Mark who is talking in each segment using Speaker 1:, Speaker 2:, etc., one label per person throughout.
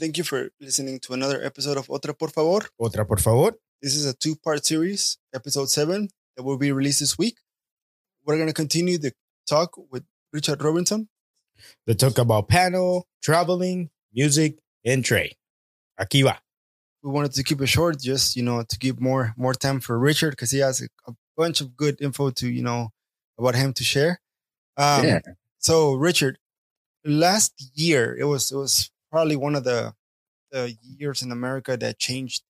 Speaker 1: Thank you for listening to another episode of Otra Por Favor.
Speaker 2: Otra, por favor.
Speaker 1: This is a two part series, episode seven, that will be released this week. We're going to continue the talk with Richard Robinson.
Speaker 2: The talk about panel, traveling, music, and trade. Aquí va.
Speaker 1: We wanted to keep it short, just you know, to give more more time for Richard because he has a, a bunch of good info to you know about him to share. Um,
Speaker 3: Yeah.
Speaker 1: So, Richard, last year it was it was probably one of the the years in America that changed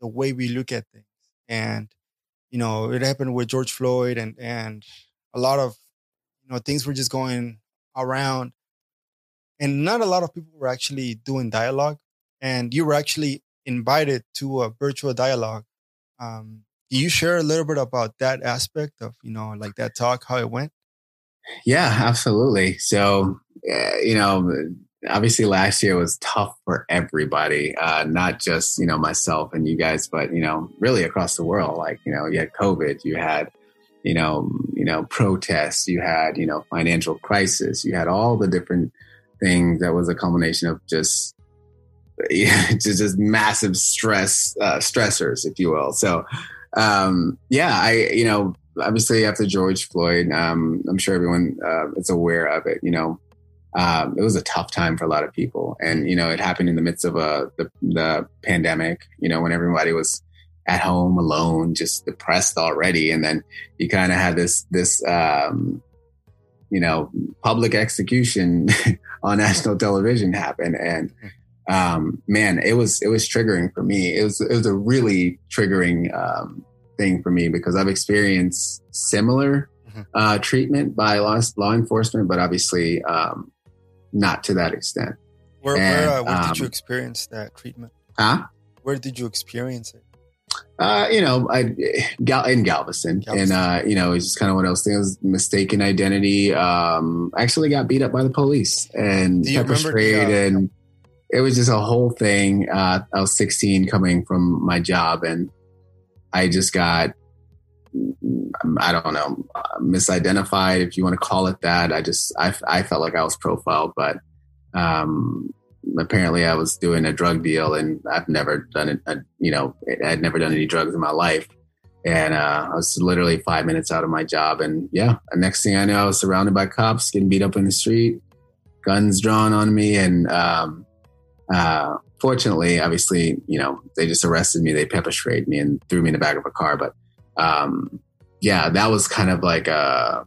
Speaker 1: the way we look at things, and you know it happened with George Floyd, and and a lot of you know things were just going around, and not a lot of people were actually doing dialogue, and you were actually invited to a virtual dialogue. Um, can you share a little bit about that aspect of you know like that talk, how it went?
Speaker 3: Yeah, absolutely. So, uh, you know, obviously last year was tough for everybody, uh, not just, you know, myself and you guys, but, you know, really across the world. Like, you know, you had COVID, you had, you know, you know, protests, you had, you know, financial crisis, you had all the different things that was a culmination of just, just, just massive stress, uh, stressors, if you will. So, um, yeah, I, you know, obviously after George Floyd, um, I'm sure everyone uh, is aware of it. You know, um, it was a tough time for a lot of people, and you know, it happened in the midst of a the, the pandemic. You know, when everybody was at home alone, just depressed already, and then you kind of had this this um, you know public execution on national television happen, and um, man, it was it was triggering for me. It was it was a really triggering um, thing for me because I've experienced similar
Speaker 1: Mhm.
Speaker 3: uh, treatment by law law enforcement, but obviously um, not to that extent.
Speaker 1: Where where, uh,
Speaker 3: And,
Speaker 1: where did you
Speaker 3: um,
Speaker 1: experience that treatment?
Speaker 3: Huh?
Speaker 1: Where did you experience it?
Speaker 3: Uh, you know, I Gal- in Galveston,
Speaker 1: Galveston.
Speaker 3: and uh, you know, it's just kind of one of those things. Mistaken identity. Um, actually got beat up by the police and pepper
Speaker 1: the,
Speaker 3: sprayed,
Speaker 1: uh,
Speaker 3: and it was just a whole thing. Uh, I was 16, coming from my job, and I just got, I don't know, misidentified, if you want to call it that. I just, I, I felt like I was profiled, but um, apparently I was doing a drug deal, and I've never done it. uh, You know, I'd never done any drugs in my life. And uh, I was literally five minutes out of my job. And yeah, next thing I know, I was surrounded by cops, getting beat up in the street, guns drawn on me. And um, uh, fortunately, obviously, you know, they just arrested me. They pepper sprayed me and threw me in the back of a car. But um, yeah, that was kind of like a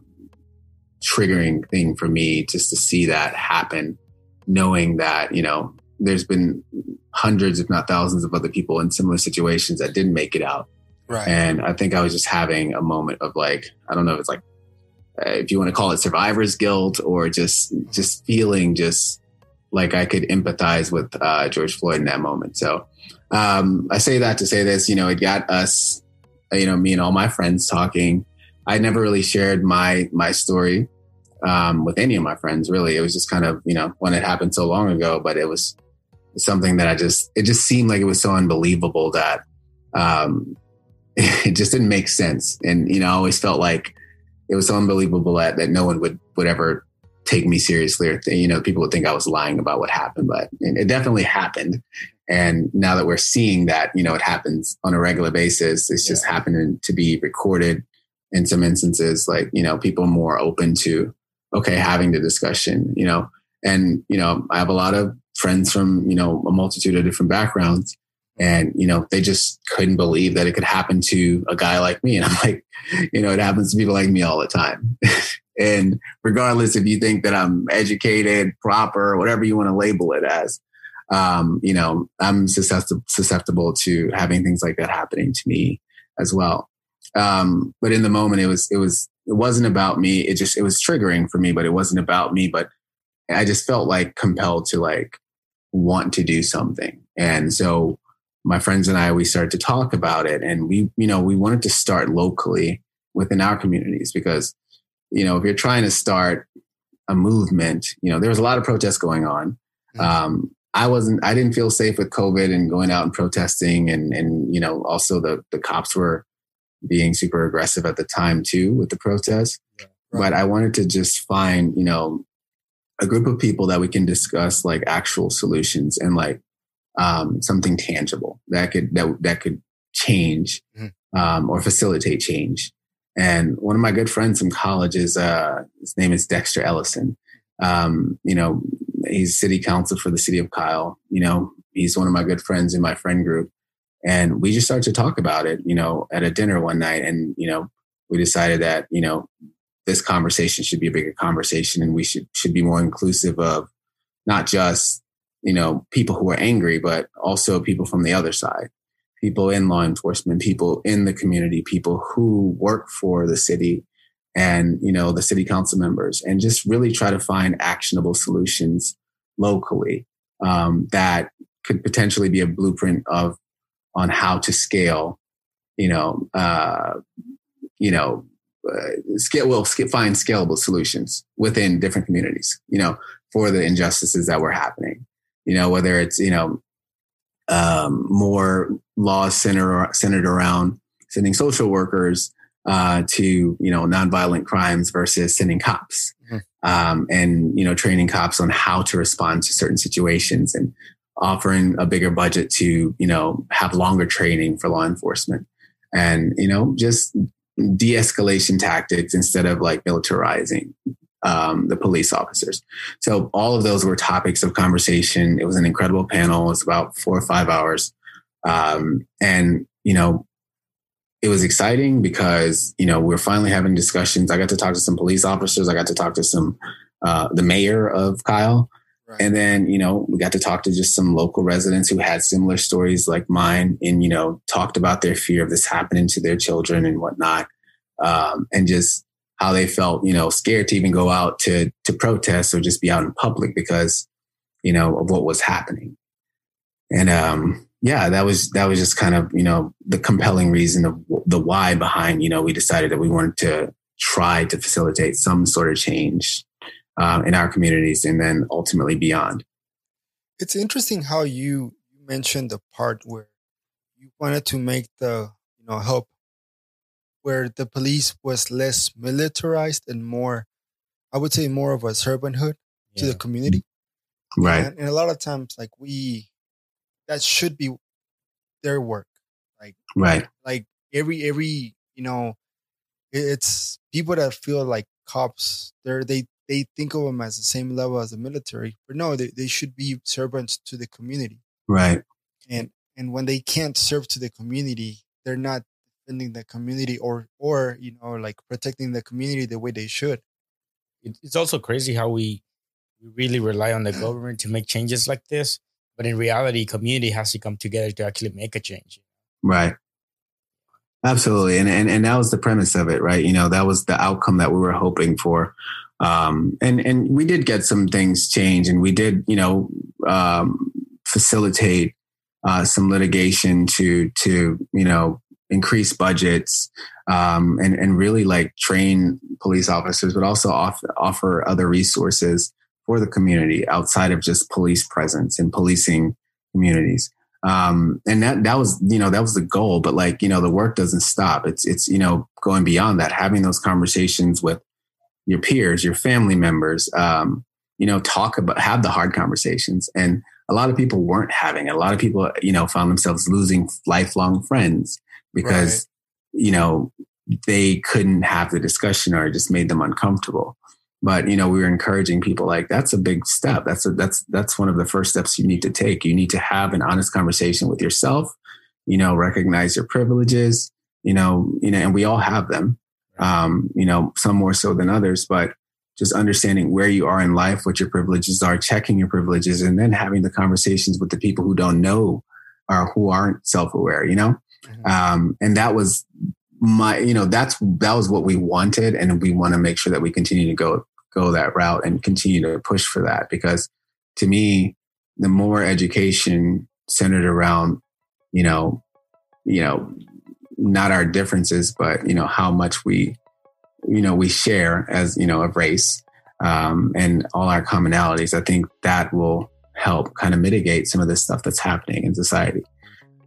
Speaker 3: triggering thing for me just to see that happen, knowing that, you know, there's been hundreds, if not thousands, of other people in similar situations that didn't make it out.
Speaker 1: Right.
Speaker 3: And I think I was just having a moment of like, I don't know if it's like, uh, if you want to call it survivor's guilt or just, just feeling just like I could empathize with uh, George Floyd in that moment. So um, I say that to say this, you know, it got us, you know, me and all my friends talking. I never really shared my, my story um, with any of my friends, really. It was just kind of, you know, when it happened so long ago, but it was something that I just, it just seemed like it was so unbelievable that, um, it just didn't make sense. And, you know, I always felt like it was so unbelievable that, that no one would, would ever take me seriously or, you know, people would think I was lying about what happened, but it definitely happened. And now that we're seeing that, you know, it happens on a regular basis, it's just happening to be recorded in some instances, like, you know, people more open to, okay, having the discussion, you know, and, you know, I have a lot of friends from, you know, a multitude of different backgrounds and, you know, they just couldn't believe that it could happen to a guy like me. And I'm like, you know, it happens to people like me all the time. and regardless if you think that I'm educated, proper, whatever you want to label it as, um, you know, I'm susceptible, susceptible to having things like that happening to me as well. Um, but in the moment, it was, it was, it wasn't about me. It just, it was triggering for me, but it wasn't about me. But I just felt like compelled to like want to do something. And so my friends and I, we started to talk about it and we, you know, we wanted to start locally within our communities because, you know, if you're trying to start a movement, you know, there was a lot of protests going on. Um, I wasn't, I didn't feel safe with COVID and going out and protesting and, and, you know, also the, the cops were being super aggressive at the time too with the protests. But I wanted to just find, you know, a group of people that we can discuss like actual solutions and like um, something tangible that could that that could change mm-hmm. um, or facilitate change. And one of my good friends from college is uh, his name is Dexter Ellison. Um, you know, he's city council for the city of Kyle. You know, he's one of my good friends in my friend group, and we just started to talk about it. You know, at a dinner one night, and you know, we decided that you know this conversation should be a bigger conversation, and we should should be more inclusive of not just you know people who are angry, but also people from the other side people in law enforcement, people in the community, people who work for the city and, you know, the city council members and just really try to find actionable solutions locally um, that could potentially be a blueprint of on how to scale, you know, uh, you know, uh, scale, well, find scalable solutions within different communities, you know, for the injustices that were happening, you know, whether it's, you know, um, more laws centered or centered around sending social workers uh, to you know nonviolent crimes versus sending cops, mm-hmm. um, and you know training cops on how to respond to certain situations and offering a bigger budget to you know have longer training for law enforcement and you know just de-escalation tactics instead of like militarizing um, the police officers. So all of those were topics of conversation. It was an incredible panel. It was about four or five hours. Um, and, you know, it was exciting because, you know, we are finally having discussions. I got to talk to some police officers. I got to talk to some, uh, the mayor of Kyle. Right. And then, you know, we got to talk to just some local residents who had similar stories like mine and, you know, talked about their fear of this happening to their children and whatnot. Um, and just how they felt, you know, scared to even go out to to protest or just be out in public because, you know, of what was happening. And um, yeah, that was that was just kind of you know the compelling reason of the why behind you know we decided that we wanted to try to facilitate some sort of change uh, in our communities and then ultimately beyond.
Speaker 1: It's interesting how you mentioned the part where you wanted to make the you know help where the police was less militarized and more, I would say, more of a servanthood yeah. to the community.
Speaker 3: Right.
Speaker 1: And, and, a lot of times, like we, that should be their work. Like,
Speaker 3: right.
Speaker 1: Like every, every, you know, it's people that feel like cops, they're, they, they think of them as the same level as the military, but no, they, they should be servants to the community.
Speaker 3: Right.
Speaker 1: And, and when they can't serve to the community, they're not defending the community or or you know like protecting the community the way they should
Speaker 2: it's also crazy how we we really rely on the government to make changes like this but in reality community has to come together to actually make a change.
Speaker 3: Right. Absolutely. And, and and that was the premise of it right? You know that was the outcome that we were hoping for. Um and and we did get some things changed and we did you know um facilitate uh, some litigation to to you know increase budgets um, and and really like train police officers, but also offer, offer other resources for the community outside of just police presence and policing communities. Um, and that that was you know that was the goal, but like you know the work doesn't stop. It's it's you know going beyond that, having those conversations with your peers, your family members. Um, you know, talk about have the hard conversations and a lot of people weren't having it. A lot of people, you know, found themselves losing lifelong friends because, right. you know, they couldn't have the discussion or it just made them uncomfortable. But, you know, we were encouraging people like that's a big step. That's a, that's, that's one of the first steps you need to take. You need to have an honest conversation with yourself, you know, recognize your privileges, you know, you know, and we all have them. Um, you know, some more so than others, but just understanding where you are in life, what your privileges are, checking your privileges, and then having the conversations with the people who don't know or who aren't self-aware, you know? Mm-hmm. Um, and that was my, you know, that's, that was what we wanted. And we want to make sure that we continue to go, go that route and continue to push for that. Because to me, the more education centered around, you know, you know, not our differences, but, you know, how much we, you know we share as you know a race um, and all our commonalities, I think that will help kind of mitigate some of this stuff that's happening in society.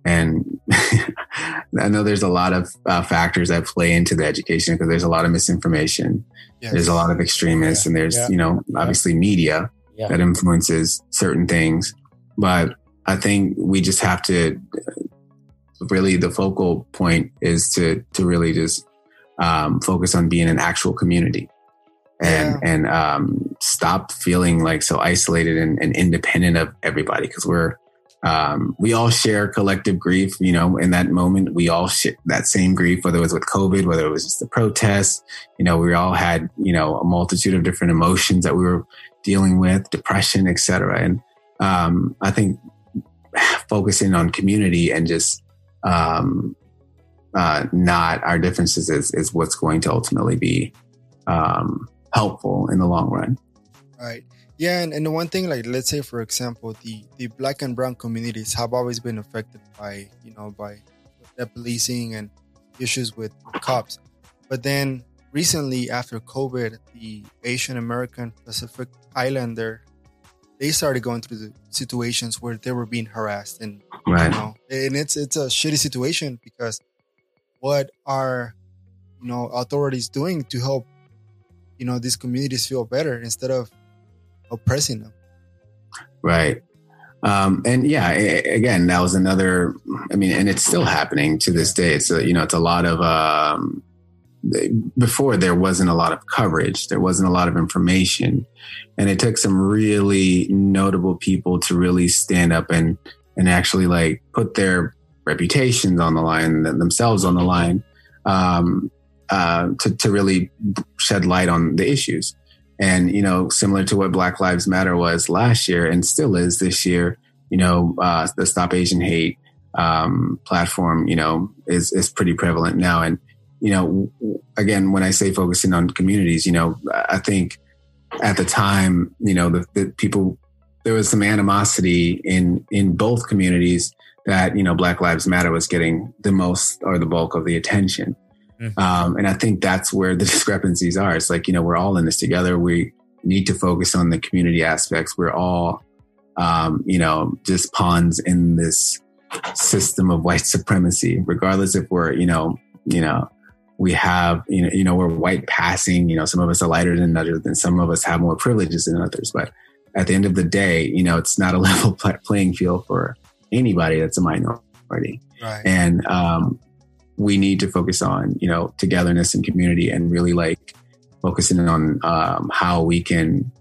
Speaker 3: And I know there's a lot of uh, factors that play into the education because there's a lot of misinformation. Yes. There's a lot of extremists, yeah. and there's yeah. you know obviously media yeah. that influences certain things. But I think we just have to really the focal point is to to really just um, focus on being an actual community and yeah. and um, stop feeling like so isolated and, and independent of everybody because we're um, we all share collective grief. You know, in that moment, we all share that same grief, whether it was with COVID, whether it was just the protests. You know, we all had you know a multitude of different emotions that we were dealing with, depression, etc. And um, I think focusing on community and just um, uh, not our differences is, is what's going to ultimately be um, helpful in the long run.
Speaker 1: Right. Yeah, and, and the one thing, like let's say for example, the the black and brown communities have always been affected by you know by the policing and issues with cops, but then recently after COVID, the Asian American Pacific Islander they started going through the situations where they were being harassed and right. you know and it's it's a shitty situation because what are you know authorities doing to help you know these communities feel better instead of oppressing them.
Speaker 3: Right. Um, and yeah again that was another i mean and it's still happening to this day. It's a, you know it's a lot of um, before there wasn't a lot of coverage there wasn't a lot of information. And it took some really notable people to really stand up and and actually like put their reputations on the line themselves on the line um, uh, to, to really shed light on the issues and you know similar to what black lives matter was last year and still is this year you know uh, the stop asian hate um, platform you know is is pretty prevalent now and you know, again, when I say focusing on communities, you know, I think at the time, you know, the, the people, there was some animosity in, in both communities that, you know, Black Lives Matter was getting the most or the bulk of the attention. Mm-hmm. Um, and I think that's where the discrepancies are. It's like, you know, we're all in this together. We need to focus on the community aspects. We're all, um, you know, just pawns in this system of white supremacy, regardless if we're, you know, you know, we have, you know, you know, we're white passing, you know, some of us are lighter than others, and some of us have more privileges than others. But at the end of the day, you know, it's not a level playing field for anybody that's a minority. Right. And um, we need to focus on, you know, togetherness and community and really like focusing on um, how we can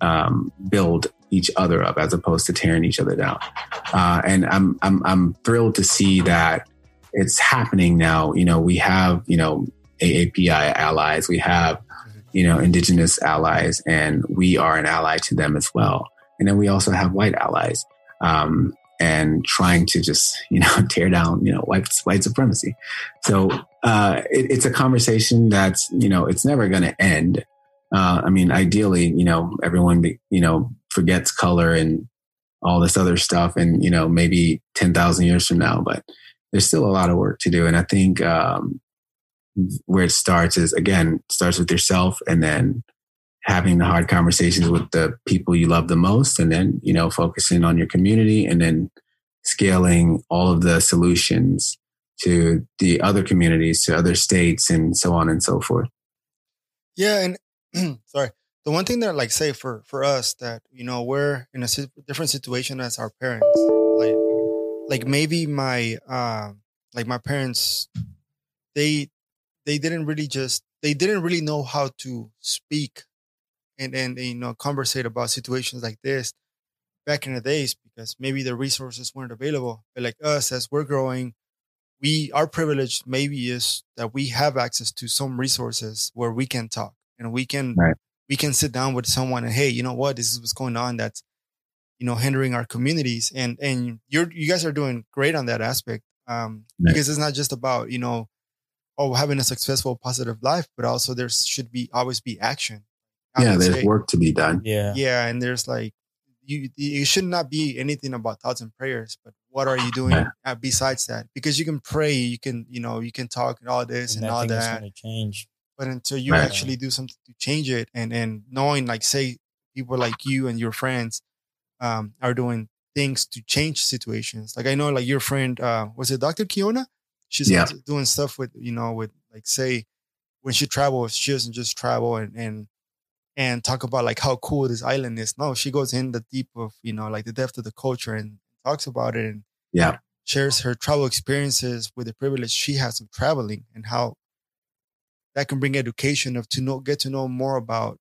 Speaker 3: um, build each other up as opposed to tearing each other down. Uh, and I'm, I'm, I'm thrilled to see that it's happening now. You know, we have, you know, AAPI allies, we have, you know, indigenous allies, and we are an ally to them as well. And then we also have white allies, um, and trying to just, you know, tear down, you know, white, white supremacy. So, uh, it, it's a conversation that's, you know, it's never going to end. Uh, I mean, ideally, you know, everyone, you know, forgets color and all this other stuff and, you know, maybe 10,000 years from now, but, there's still a lot of work to do. And I think um, where it starts is again starts with yourself, and then having the hard conversations with the people you love the most, and then you know focusing on your community, and then scaling all of the solutions to the other communities, to other states, and so on and so forth.
Speaker 1: Yeah, and sorry, the one thing that like say for for us that you know we're in a different situation as our parents, like like maybe my uh like my parents they they didn't really just they didn't really know how to speak and and you know conversate about situations like this back in the days because maybe the resources weren't available. But like us as we're growing we our privilege maybe is that we have access to some resources where we can talk and we can right. we can sit down with someone and hey you know what? This is what's going on that's you know hindering our communities. And and you're you guys are doing great on that aspect um because it's not just about you know oh having a successful positive life but also there should be always be action
Speaker 3: I yeah there's say. work to be done
Speaker 2: yeah
Speaker 1: yeah and there's like you you should not be anything about thoughts and prayers but what are you doing yeah. besides that because you can pray you can you know you can talk and all this and, and all that
Speaker 2: change
Speaker 1: but until you right. actually do something to change it and and knowing like say people like you and your friends um, are doing things to change situations. Like I know, like your friend, uh, was it Dr. Kiona? She's yeah. doing stuff with, you know, with like say when she travels, she doesn't just travel and, and and talk about like how cool this island is. No, she goes in the deep of, you know, like the depth of the culture and talks about it and
Speaker 3: yeah,
Speaker 1: shares her travel experiences with the privilege she has of traveling and how that can bring education of to know get to know more about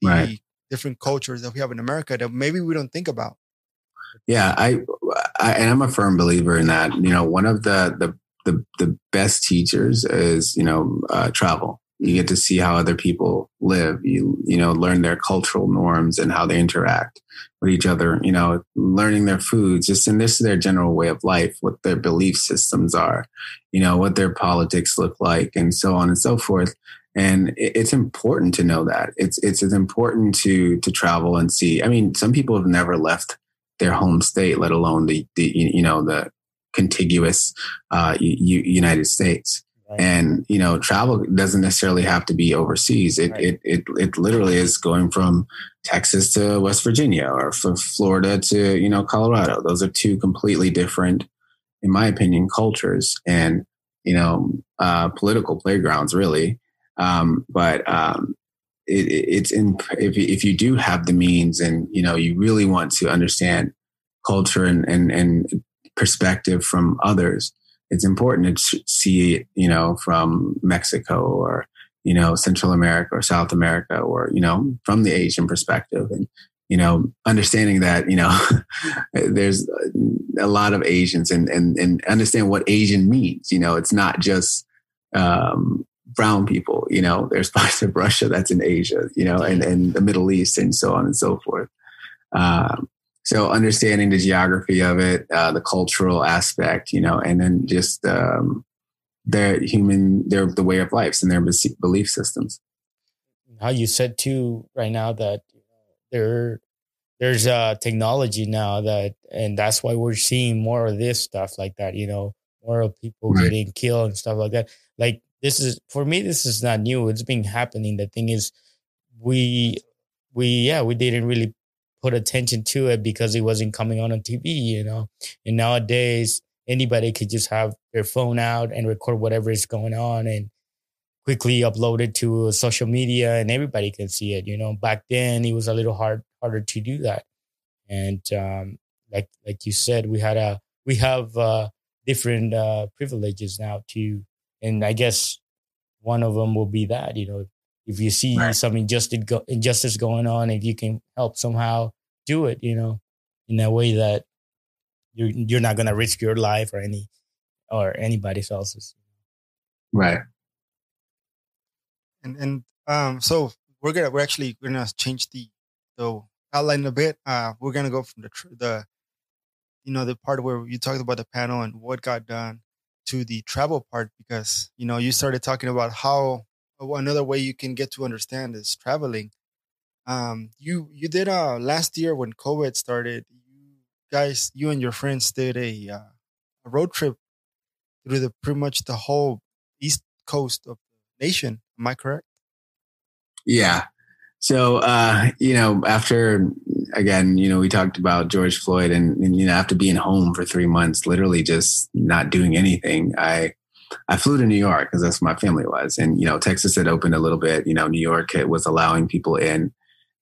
Speaker 1: the
Speaker 3: Right.
Speaker 1: different cultures that we have in America that maybe we don't think about.
Speaker 3: Yeah, I, I and I'm a firm believer in that. You know, one of the the the, the best teachers is you know uh, travel. You get to see how other people live. You you know learn their cultural norms and how they interact with each other. You know, learning their foods, just and this is their general way of life, what their belief systems are. You know, what their politics look like, and so on and so forth. And it's important to know that. It's it's important to to travel and see. I mean, some people have never left their home state, let alone the, the you know the contiguous uh, U- United States.
Speaker 2: Right.
Speaker 3: And you know, travel doesn't necessarily have to be overseas. It
Speaker 2: Right.
Speaker 3: it, it it literally is going from Texas to West Virginia or from Florida to you know Colorado. Those are two completely different, in my opinion, cultures and you know uh, political playgrounds, really. Um, but um, it, it- it's in if you- if you do have the means and you know you really want to understand culture and and, and perspective from others it's important to see you know from mexico or you know central america or south america or you know from the asian perspective and you know understanding that you know there's a lot of asians and and and understand what asian means you know it's not just um brown people you know there's parts of russia that's in asia you know and and the middle east and so on and so forth. Um so understanding the geography of it uh, the cultural aspect you know and then just um their human their the way of lives and their belief systems.
Speaker 2: How you said too right now that there there's uh technology now that and that's why we're seeing more of this stuff like that you know more of people
Speaker 3: Right.
Speaker 2: getting killed and stuff like that. Like this is for me this is not new. It's been happening. The thing is we we yeah we didn't really put attention to it because it wasn't coming on on tv you know and nowadays anybody could just have their phone out and record whatever is going on and quickly upload it to social media and everybody can see it. You know, back then it was a little hard harder to do that. And um, like like you said, we had a we have uh, different uh, privileges now too, and I guess one of them will be that you know if you see
Speaker 3: Right.
Speaker 2: some injustice go, injustice going on, if you can help somehow do it, you know, in a way that you're you're not gonna risk your life or any or anybody else's.
Speaker 3: right
Speaker 1: And and um so we're gonna we're actually gonna change the the outline a bit. Uh we're gonna go from the tr- the you know the part where you talked about the panel and what got done to the travel part because you know you started talking about how another way you can get to understand is traveling. Um you you did uh last year when COVID started, you guys you and your friends did a uh, a road trip through the pretty much the whole east coast of the nation. Am I correct?
Speaker 3: Yeah. So, uh, you know, after again, you know, we talked about George Floyd and, and, you know, after being home for three months, literally just not doing anything, I, I flew to New York because that's where my family was. And, you know, Texas had opened a little bit, you know, New York it was allowing people in.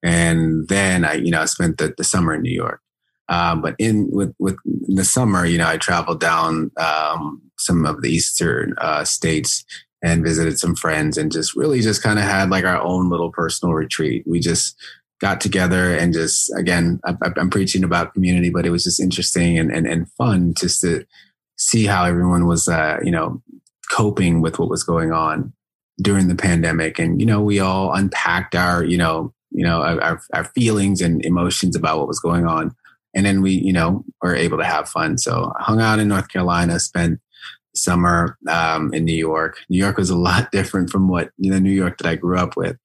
Speaker 3: And then I, you know, I spent the, the summer in New York. Um, but in with, with the summer, you know, I traveled down um, some of the eastern uh, states and visited some friends and just really just kind of had like our own little personal retreat. We just got together and just, again, I, I'm preaching about community, but it was just interesting and, and, and fun just to see how everyone was, uh, you know, coping with what was going on during the pandemic. And, you know, we all unpacked our, you know, you know, our, our feelings and emotions about what was going on. And then we, you know, were able to have fun. So I hung out in North Carolina, spent summer um, in New York. New York was a lot different from what you know New York that I grew up with,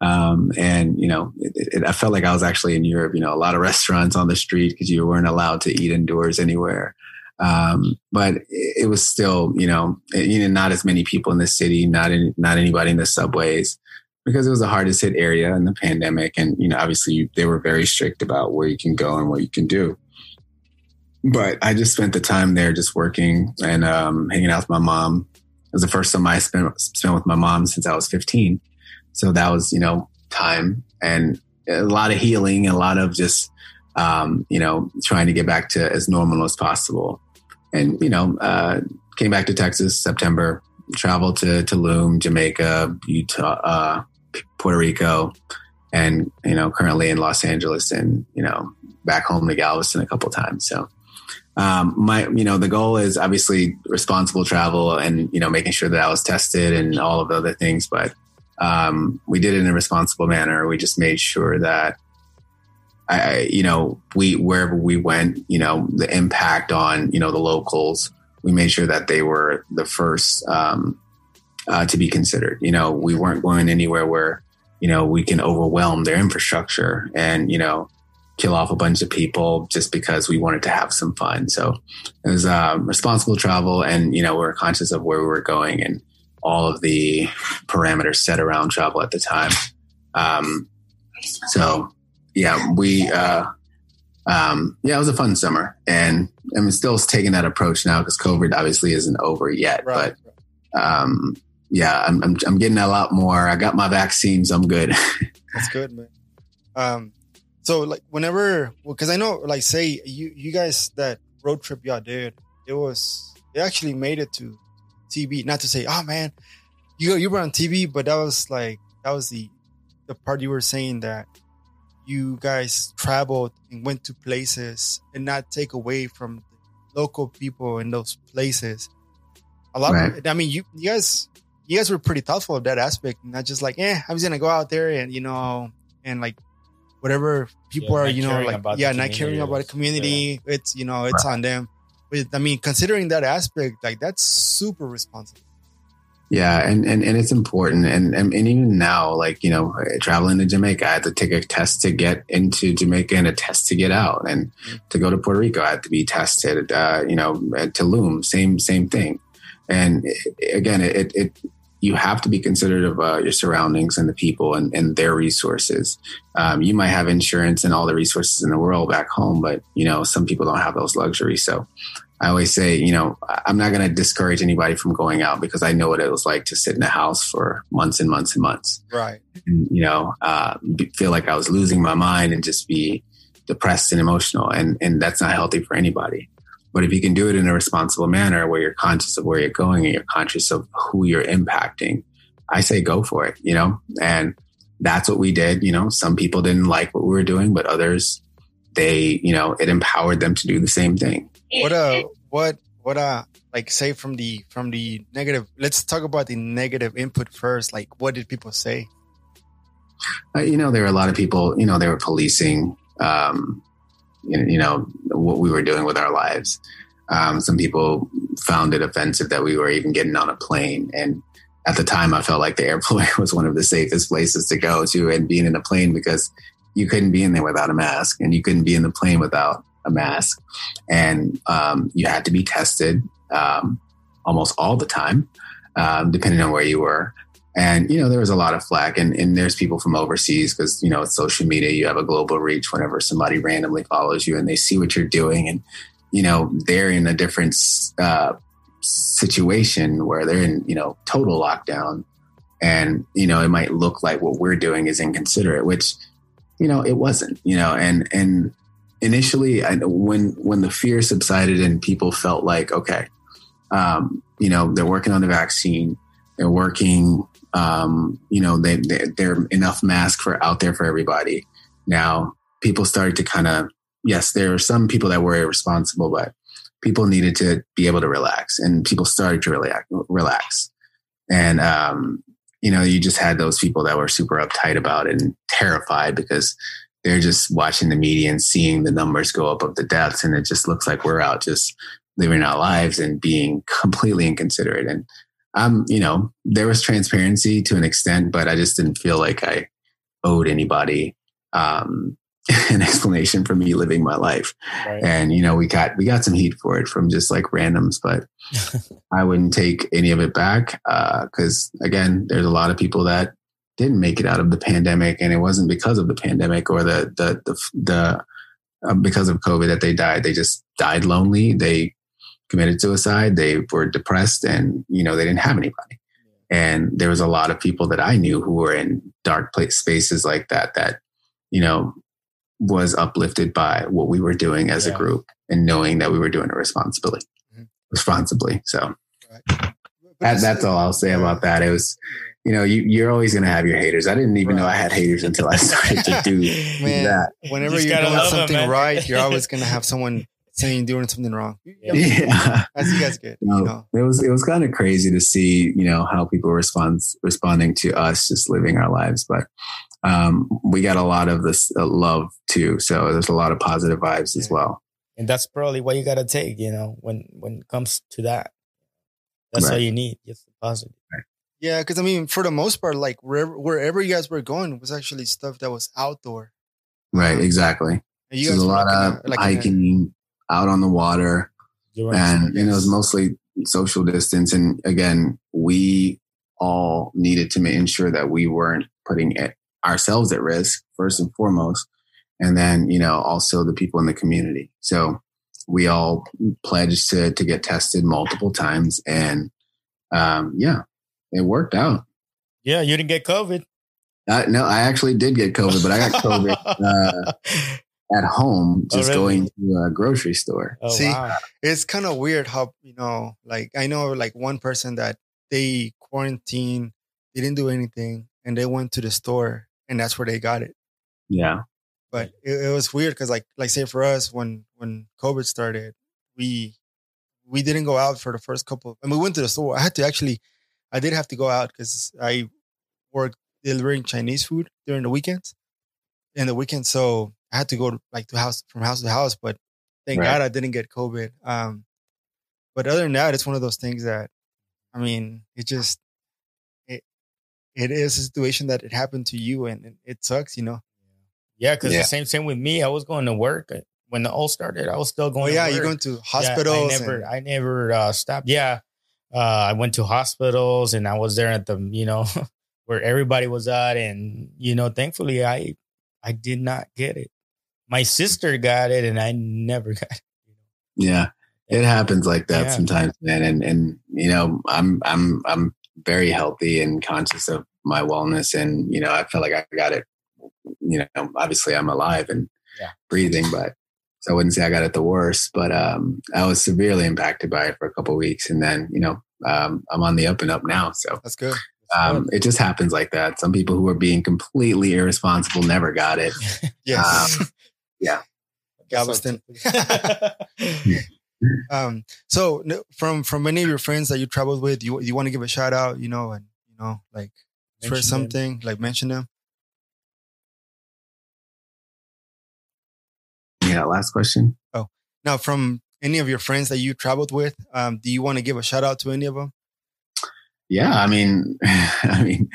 Speaker 3: um, and you know it, it, I felt like I was actually in Europe. You know, a lot of restaurants on the street because you weren't allowed to eat indoors anywhere. Um, but it, was still, you know, you know, not as many people in the city, not in, not anybody in the subways, because it was the hardest hit area in the pandemic, and you know, obviously they were very strict about where you can go and what you can do but I just spent the time there just working and um, hanging out with my mom. It was the first time I spent spent with my mom since I was 15. So that was, you know, time and a lot of healing, a lot of just, um, you know, trying to get back to as normal as possible. And, you know, uh, came back to Texas September, traveled to Tulum, Jamaica, Utah, uh, Puerto Rico, and, you know, currently in Los Angeles and, you know, back home to Galveston a couple times. So, um, my, you know, the goal is obviously responsible travel and, you know, making sure that I was tested and all of the other things. But, um, we did it in a responsible manner. We just made sure that, I, you know, we, wherever we went, you know, the impact on, you know, the locals, we made sure that they were the first, um, uh, to be considered. You know, we weren't going anywhere where, you know, we can overwhelm their infrastructure and, you know, kill off a bunch of people just because we wanted to have some fun. So it was um, responsible travel, and you know we are conscious of where we were going and all of the parameters set around travel at the time. Um, so yeah, we uh, um, yeah, it was a fun summer, and I'm still taking that approach now because COVID obviously isn't over yet, right. but. Um, yeah, I'm, I'm, I'm getting a lot more. I got my vaccines. I'm good.
Speaker 1: That's good, man. Um, so like whenever, because I know, like, say you you guys that road trip y'all did, it was it actually made it to TV. Not to say, oh man, you you were on TV, but that was like that was the the part you were saying that you guys traveled and went to places and not take away from the local people in those places. A lot right. of, I mean, you you guys you guys were pretty thoughtful of that aspect, not just like, eh, I'm just gonna go out there and you know and like whatever people yeah, are, you know, like yeah, not caring about the community. Yeah. It's you know, it's right. on them. But I mean, considering that aspect, like that's super responsible.
Speaker 3: Yeah, and, and, and it's important. And, and, and even now, like, you know, traveling to Jamaica, I had to take a test to get into Jamaica and a test to get out. And mm-hmm. to go to Puerto Rico, I had to be tested, uh, you know, at Tulum, same, same thing. And again, it, it, you have to be considerate of uh, your surroundings and the people and, and their resources. Um, you might have insurance and all the resources in the world back home, but you know some people don't have those luxuries. So I always say, you know, I'm not going to discourage anybody from going out because I know what it was like to sit in a house for months and months and months.
Speaker 1: Right.
Speaker 3: And, you know, uh, feel like I was losing my mind and just be depressed and emotional, and and that's not healthy for anybody. But if you can do it in a responsible manner where you're conscious of where you're going and you're conscious of who you're impacting, I say go for it, you know? And that's what we did. You know, some people didn't like what we were doing, but others, they, you know, it empowered them to do the same thing.
Speaker 1: What, uh, what, what, uh, like say from the, from the negative, let's talk about the negative input first. Like, what did people say?
Speaker 3: Uh, you know, there were a lot of people, you know, they were policing, um, you know what we were doing with our lives. Um, some people found it offensive that we were even getting on a plane, and at the time, I felt like the airport was one of the safest places to go to, and being in a plane because you couldn't be in there without a mask, and you couldn't be in the plane without a mask, and um, you had to be tested um, almost all the time, um, depending on where you were. And, you know, there was a lot of flack and, and there's people from overseas because, you know, it's social media, you have a global reach whenever somebody randomly follows you and they see what you're doing and, you know, they're in a different, uh, situation where they're in, you know, total lockdown. And, you know, it might look like what we're doing is inconsiderate, which, you know, it wasn't, you know, and, and initially I, when, when the fear subsided and people felt like, okay, um, you know, they're working on the vaccine, they're working um, you know, they, they, they're enough masks for out there for everybody. Now, people started to kind of, yes, there are some people that were irresponsible, but people needed to be able to relax and people started to relax, relax. And, um, you know, you just had those people that were super uptight about it and terrified because they're just watching the media and seeing the numbers go up of the deaths. And it just looks like we're out just living our lives and being completely inconsiderate. And um, you know, there was transparency to an extent, but I just didn't feel like I owed anybody um, an explanation for me living my life. Right. And you know, we got we got some heat for it from just like randoms, but I wouldn't take any of it back because uh, again, there's a lot of people that didn't make it out of the pandemic, and it wasn't because of the pandemic or the the the, the uh, because of COVID that they died. They just died lonely. They committed suicide. They were depressed and, you know, they didn't have anybody. And there was a lot of people that I knew who were in dark place spaces like that, that, you know, was uplifted by what we were doing as yeah. a group and knowing that we were doing it responsibly, mm-hmm. responsibly. So right. that, that's all I'll say about that. It was, you know, you, you're always going to have your haters. I didn't even right. know I had haters until I started to do Man, that.
Speaker 1: Whenever you are doing something them, right, you're always going to have someone saying doing something wrong.
Speaker 3: Yeah, yeah. as you guys get. No, you know? It was it was kind of crazy to see, you know, how people respond responding to us just living our lives, but um, we got a lot of this uh, love too. So there's a lot of positive vibes yeah. as well.
Speaker 2: And that's probably what you got to take, you know, when when it comes to that. That's right. all you need, just positive. Right.
Speaker 1: Yeah, because I mean, for the most part, like wherever wherever you guys were going was actually stuff that was outdoor.
Speaker 3: Right, exactly. you guys a lot of like hiking a, out on the water, and you know, it was mostly social distance. And again, we all needed to make sure that we weren't putting ourselves at risk first and foremost, and then you know also the people in the community. So we all pledged to to get tested multiple times, and um, yeah, it worked out.
Speaker 2: Yeah, you didn't get COVID.
Speaker 3: Uh, no, I actually did get COVID, but I got COVID uh, at home, oh, just oh, really? going to a grocery store.
Speaker 1: Oh, See, wow. it's kind of weird how you know, like I know, like one person that they quarantined, they didn't do anything, and they went to the store, and that's where they got it.
Speaker 3: Yeah,
Speaker 1: but it, it was weird because, like, like say for us, when when COVID started, we we didn't go out for the first couple, and we went to the store. I had to actually I did have to go out because I work delivering Chinese food during the weekends. In the weekend, so I had to go to, like to house from house to house. But thank right. God I didn't get COVID. Um, but other than that, it's one of those things that, I mean, it just it it is a situation that it happened to you, and, it sucks, you know.
Speaker 2: Yeah, because yeah. the same same with me. I was going to work uh, when the all started. I was still going.
Speaker 1: Oh yeah, you're going to hospitals.
Speaker 2: Yeah, I never, and- I never uh, stopped. Yeah, uh, I went to hospitals and I was there at the, you know, where everybody was at. And, you know, thankfully I, I did not get it. My sister got it and I never got it.
Speaker 3: Yeah. It happens like that yeah. sometimes, man. And, and, you know, I'm, I'm, I'm very healthy and conscious of my wellness. And, you know, I feel like I got it, you know, obviously I'm alive and yeah. breathing, but so I wouldn't say I got it the worst, but um, I was severely impacted by it for a couple weeks, and then you know um, I'm on the up and up now. So
Speaker 1: that's good.
Speaker 3: um, it just happens like that. Some people who are being completely irresponsible never got it.
Speaker 1: yes.
Speaker 3: Um, yeah.
Speaker 1: Galveston. um, so from from many of your friends that you traveled with, you you want to give a shout out, you know, and you know, like for something, them. like mention them.
Speaker 3: Yeah, last question.
Speaker 1: Oh, now from any of your friends that you traveled with, um, do you want to give a shout out to any of them?
Speaker 3: Yeah, I mean, I mean,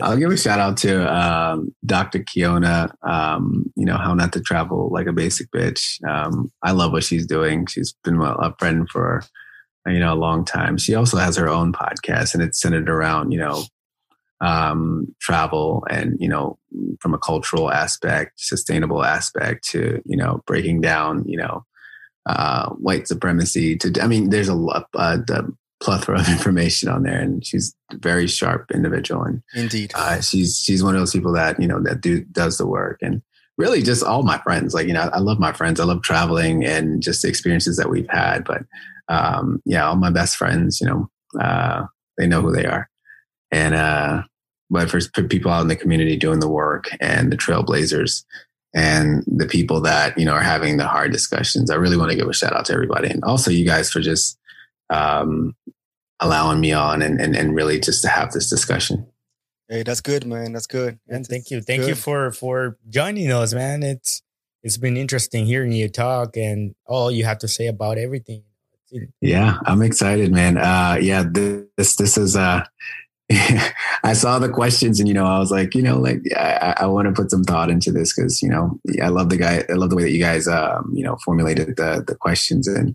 Speaker 3: I'll give a shout out to um, Dr. Kiona. Um, you know how not to travel like a basic bitch. Um, I love what she's doing. She's been a friend for you know a long time. She also has her own podcast, and it's centered around you know um, travel and you know from a cultural aspect sustainable aspect to you know breaking down you know uh, white supremacy to i mean there's a lot uh, the plethora of information on there and she's a very sharp individual and
Speaker 1: indeed.
Speaker 3: uh, she's she's one of those people that you know that do does the work and really just all my friends like you know i love my friends. I love traveling and just the experiences that we've had but um yeah all my best friends you know uh they know who they are and uh, but for, for people out in the community doing the work and the trailblazers and the people that you know are having the hard discussions, I really want to give a shout out to everybody, and also you guys for just um, allowing me on and, and and really just to have this discussion.
Speaker 1: Hey, that's good, man. That's good.
Speaker 2: And thank you, thank good. you for for joining us, man. It's it's been interesting hearing you talk and all you have to say about everything.
Speaker 3: Yeah, I'm excited, man. Uh, yeah, this this is uh I saw the questions and, you know, I was like, you know, like, I, I want to put some thought into this because, you know, I love the guy. I love the way that you guys, um, you know, formulated the, the questions and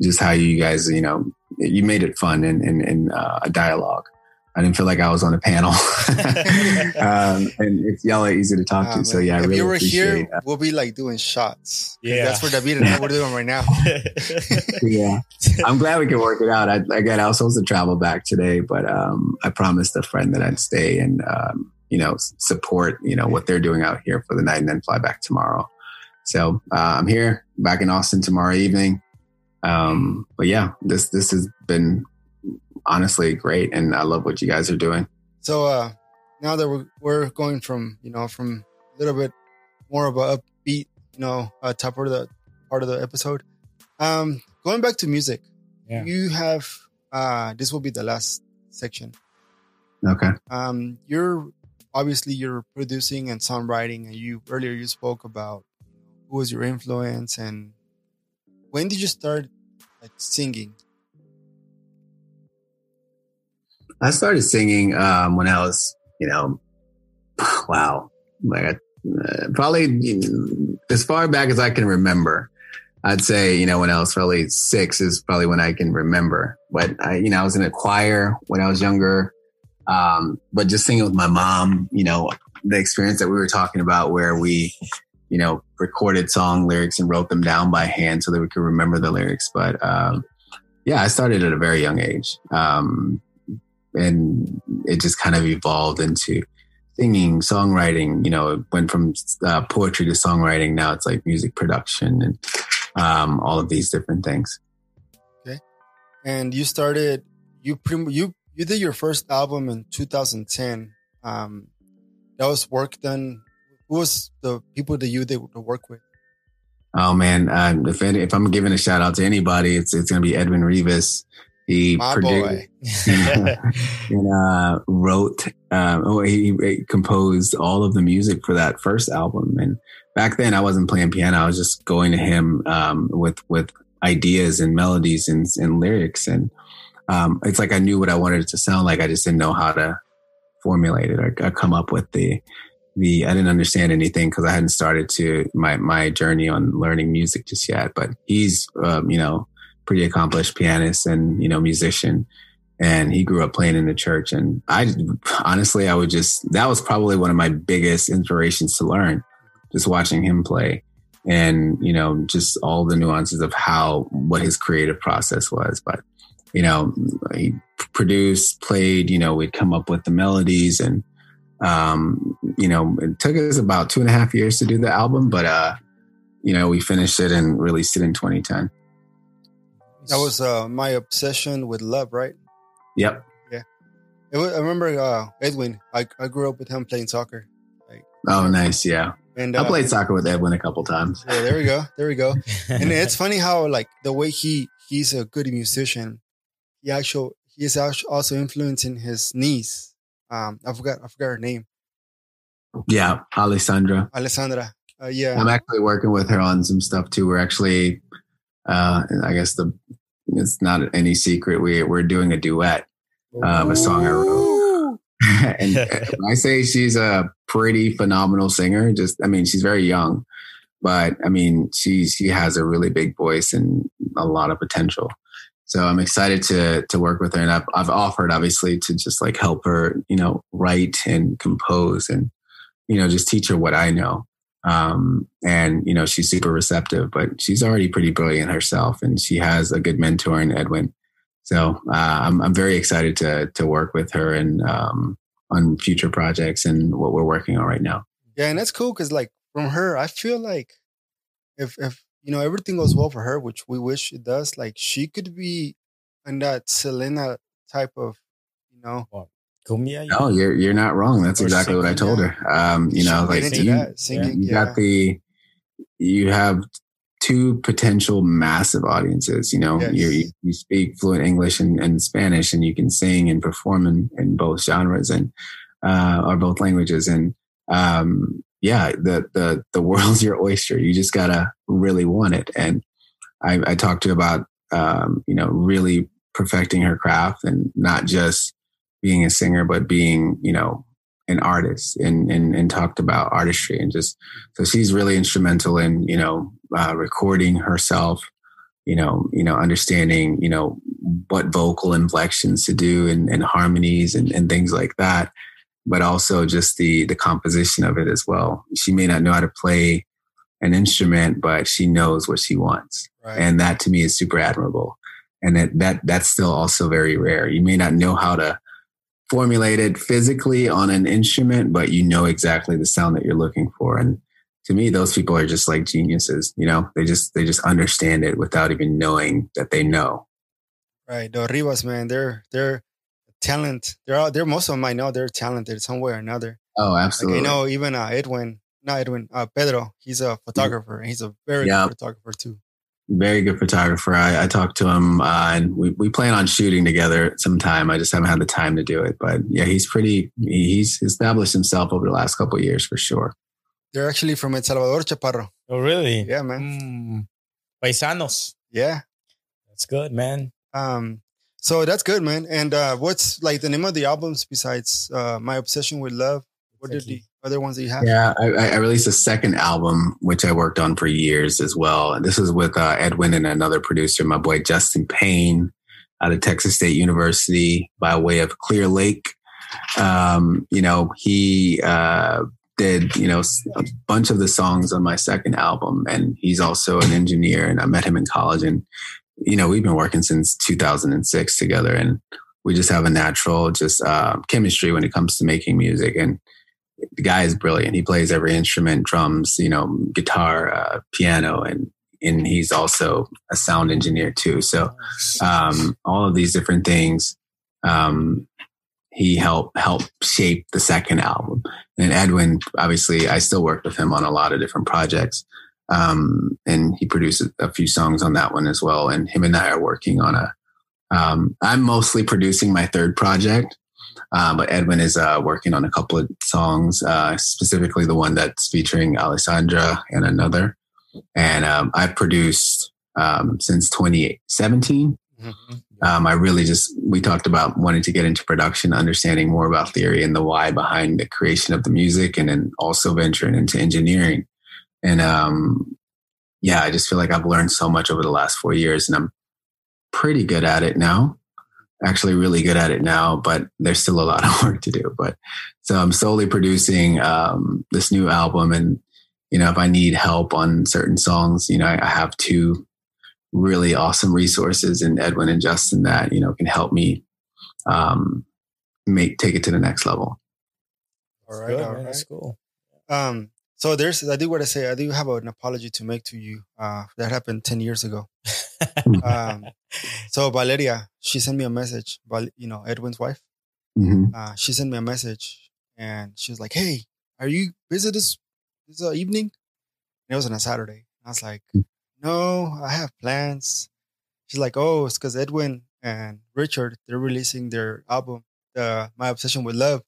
Speaker 3: just how you guys, you know, you made it fun and, and, and uh, a dialogue. I didn't feel like I was on a panel. um, and it's y'all are easy to talk to. So yeah, I
Speaker 1: if
Speaker 3: really
Speaker 1: you were
Speaker 3: appreciate
Speaker 1: here,
Speaker 3: that.
Speaker 1: we'll be like doing shots.
Speaker 2: Yeah.
Speaker 1: that's what David and I were doing right now.
Speaker 3: yeah, I'm glad we can work it out. I, again, I was supposed to travel back today, but um, I promised a friend that I'd stay and um, you know support you know what they're doing out here for the night and then fly back tomorrow. So uh, I'm here back in Austin tomorrow evening. Um, but yeah, this this has been honestly great, and I love what you guys are doing.
Speaker 1: So uh now that we're we're going from you know from a little bit more of a upbeat you know uh, top of the part of the episode, um going back to music,
Speaker 2: Yeah.
Speaker 1: you have uh this will be the last section.
Speaker 3: Okay.
Speaker 1: Um, you're obviously you're producing and songwriting, and you earlier you spoke about who was your influence and when did you start like singing?
Speaker 3: I started singing um, when I was, you know, wow, like uh, probably as far back as I can remember. I'd say, you know, when I was probably six is probably when I can remember. But I, you know, I was in a choir when I was younger. Um, but just singing with my mom, you know, the experience that we were talking about where we, you know, recorded song lyrics and wrote them down by hand so that we could remember the lyrics. But um, yeah, I started at a very young age. Um, and it just kind of evolved into singing, songwriting. You know, it went from uh, poetry to songwriting. Now it's like music production and um, all of these different things.
Speaker 1: Okay, and you started you prim- you you did your first album in 2010. Um, that was work done. Who was the people that you did to work with?
Speaker 3: Oh man, um, if any, if I'm giving a shout out to anybody, it's it's gonna be Edwin Rivas. He
Speaker 1: My
Speaker 3: and uh, wrote, um, oh, he, he composed all of the music for that first album. And back then, I wasn't playing piano; I was just going to him um, with with ideas and melodies and, and lyrics. And um, it's like I knew what I wanted it to sound like. I just didn't know how to formulate it or, or come up with the the. I didn't understand anything because I hadn't started to my my journey on learning music just yet. But he's, um, you know, pretty accomplished pianist and you know musician. And he grew up playing in the church. And i honestly i would just that was probably one of my biggest inspirations to learn just watching him play and you know just all the nuances of how what his creative process was. But you know he produced played you know we'd come up with the melodies and um you know it took us about two and a half years to do the album but uh you know we finished it and released it in 2010
Speaker 1: That was uh, my obsession with love, right?
Speaker 3: yep Yeah.
Speaker 1: It was, I remember uh, Edwin. I, I grew up with him playing soccer,
Speaker 3: oh nice yeah
Speaker 1: and
Speaker 3: I
Speaker 1: uh,
Speaker 3: played soccer with Edwin a couple times.
Speaker 1: Yeah, there we go. There we go. and it's funny how like the way he he's a good musician. He actually he is also influencing his niece. Um, I forgot I forgot her name,
Speaker 3: Yeah, Alessandra.
Speaker 1: Alessandra. Uh, yeah,
Speaker 3: I'm actually working with her on some stuff too. We're actually, uh, I guess the it's not any secret. We we're doing a duet, um, a song I wrote. and I say she's a pretty phenomenal singer, just I mean she's very young, but I mean she she has a really big voice and a lot of potential. So I'm excited to to work with her, and I've I've offered obviously to just like help her, you know, write and compose, and you know just teach her what I know. Um, and you know she's super receptive, but she's already pretty brilliant herself, and she has a good mentor in Edwin. So uh, I'm I'm very excited to to work with her and um, on future projects and what we're working on right now.
Speaker 1: yeah, and that's cool because like from her, I feel like if if you know everything goes well for her, which we wish it does, like she could be in that Selena type of, you know,
Speaker 2: Cumbia.
Speaker 3: Oh, you're you're not wrong. That's exactly what I told her. Um, you know, like you,
Speaker 1: singing.
Speaker 3: you
Speaker 1: Yeah,
Speaker 3: got the you have two potential massive audiences. You know,
Speaker 1: Yes.
Speaker 3: you you speak fluent English and, and Spanish, and you can sing and perform in, in both genres and uh, or both languages. And um, yeah, the the the world's your oyster. You just gotta really want it. And I, I talked to her about um, you know really perfecting her craft and not just being a singer, but being you know an artist and, and, and talked about artistry and just, so she's really instrumental in, you know, uh, recording herself, you know, you know, understanding, you know, what vocal inflections to do and, and harmonies and, and things like that, but also just the the composition of it as well. She may not know how to play an instrument, but she knows what she wants, right. and that to me is super admirable. And that that that's still also very rare. You may not know how to formulate it physically on an instrument, but you know exactly the sound that you're looking for. And to me, those people are just like geniuses. You know, they just they just understand it without even knowing that they know.
Speaker 1: Right, the Rivas, man, they're they're talent. They're all, they're most of them I know they're talented some way or another.
Speaker 3: Oh, absolutely.
Speaker 1: Like, you know, even uh, Edwin, not Edwin, uh, Pedro. He's a photographer, and he's a very good photographer too.
Speaker 3: Very good photographer. I, I talked to him, uh, and we, we plan on shooting together sometime. I just haven't had the time to do it, but yeah, he's pretty. He's established himself over the last couple years for sure.
Speaker 1: They're actually from El Salvador, Chaparro.
Speaker 2: Oh, really?
Speaker 1: Yeah, man.
Speaker 2: Mm. Paisanos.
Speaker 1: Yeah,
Speaker 2: that's good, man.
Speaker 1: Um, so that's good, man. And uh, what's like the name of the albums besides uh, My Obsession with Love? What are the other ones that you have?
Speaker 3: Yeah, I, I, released a second album, which I worked on for years as well. And this is with uh, Edwin and another producer, my boy Justin Payne out of Texas State University by way of Clear Lake. Um, you know, he uh, did, you know, a bunch of the songs on my second album. And he's also an engineer. And I met him in college. And, you know, we've been working since 2006 together. And we just have a natural just uh, chemistry when it comes to making music. And the guy is brilliant. He plays every instrument, drums, you know, guitar, uh, piano, and and he's also a sound engineer too. So um, all of these different things, um, he helped help shape the second album. And Edwin, obviously, I still worked with him on a lot of different projects, um, and he produced a few songs on that one as well. And him and I are working on a. am um, mostly producing my third project, uh, but Edwin is uh, working on a couple of songs, uh, specifically the one that's featuring Alessandra and another. And um, I've produced um, since 2017. Mm-hmm. Um, I really just, we talked about wanting to get into production, understanding more about theory and the why behind the creation of the music, and then also venturing into engineering. And um, yeah, I just feel like I've learned so much over the last four years, and I'm pretty good at it now actually really good at it now, but there's still a lot of work to do. But so I'm slowly producing um, this new album, and you know, if I need help on certain songs, you know, I, I have two really awesome resources in Edwin and Justin that you know can help me um, make take it to the next level.
Speaker 1: All right, all right. That's cool. Um, so there's, I do want to say, I do have an apology to make to you. Uh, that happened 10 years ago. um, so Valeria, she sent me a message, you know, Edwin's wife. Mm-hmm. Uh, she sent me a message and she was like, Hey, are you busy this, this uh, evening? And it was on a Saturday. I was like, mm. no, I have plans. She's like, oh, it's because Edwin and Richard, they're releasing their album, uh, My Obsession with Love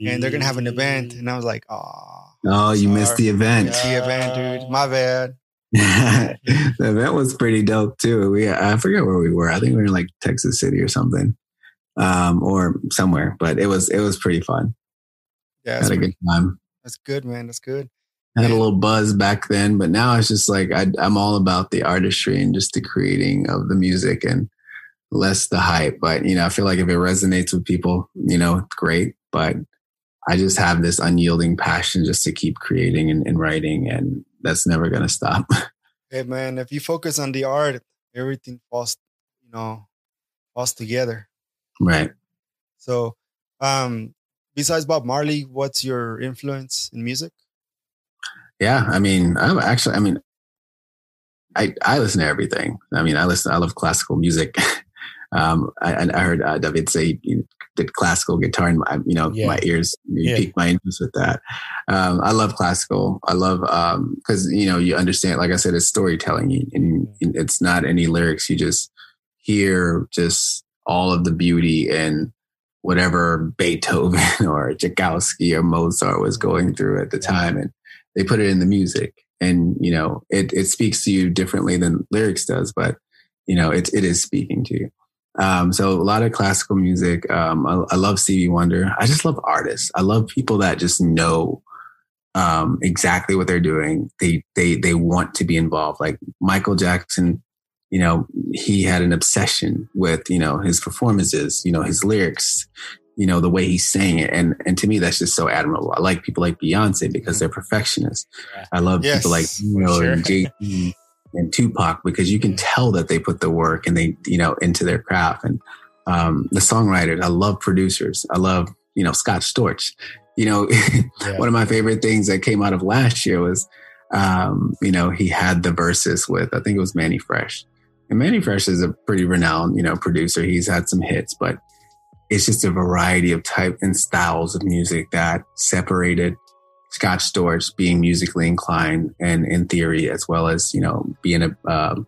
Speaker 1: and they're gonna have an event. And I was like, oh,
Speaker 3: oh, you missed the event.
Speaker 1: The event, dude. My bad.
Speaker 3: the event was pretty dope too. We I forget where we were. I think we were in like Texas City or something, um, or somewhere. But it was it was pretty fun.
Speaker 1: Yeah,
Speaker 3: had a good time.
Speaker 1: That's good, man. That's good.
Speaker 3: I had a little buzz back then, but now it's just like I, I'm all about the artistry and just the creating of the music and less the hype. But you know, I feel like if it resonates with people, you know, great. But I just have this unyielding passion just to keep creating and, and writing, and that's never going to stop.
Speaker 1: Hey man, if you focus on the art, everything falls, you know, falls together.
Speaker 3: Right.
Speaker 1: So, um, besides Bob Marley, what's your influence in music?
Speaker 3: Yeah, I mean, I'm actually, I mean, I I listen to everything. I mean, I listen. I love classical music. um, I, I heard uh, David say did classical guitar and my, you know, yeah. my ears yeah. piqued my interest with that. Um, I love classical. I love, um, cause you know, you understand, like I said, it's storytelling and, and it's not any lyrics. You just hear just all of the beauty and whatever Beethoven or Tchaikovsky or Mozart was going through at the time. And they put it in the music and, you know, it, it speaks to you differently than lyrics does, but you know, it, it is speaking to you. Um, so a lot of classical music. Um, I, I, love Stevie Wonder. I just love artists. I love people that just know um, exactly what they're doing. They they they want to be involved. Like Michael Jackson you know, he had an obsession with, you know, his performances, you know, his lyrics, you know, the way he sang it. And, and to me, that's just so admirable. I like people like Beyonce because they're perfectionists. I love
Speaker 1: Yes,
Speaker 3: people like, you know,
Speaker 2: sure.
Speaker 3: and Jay and Tupac because you can tell that they put the work and they, you know, into their craft. And um, the songwriters, I love producers. I love, you know, Scott Storch. You know,
Speaker 2: Yeah.
Speaker 3: one of my favorite things that came out of last year was, um, you know, he had the verses with, I think it was Mannie Fresh. And Mannie Fresh is a pretty renowned, you know, producer. He's had some hits, but it's just a variety of type and styles of music that separated Scott Storch being musically inclined and in theory, as well as, you know, being a um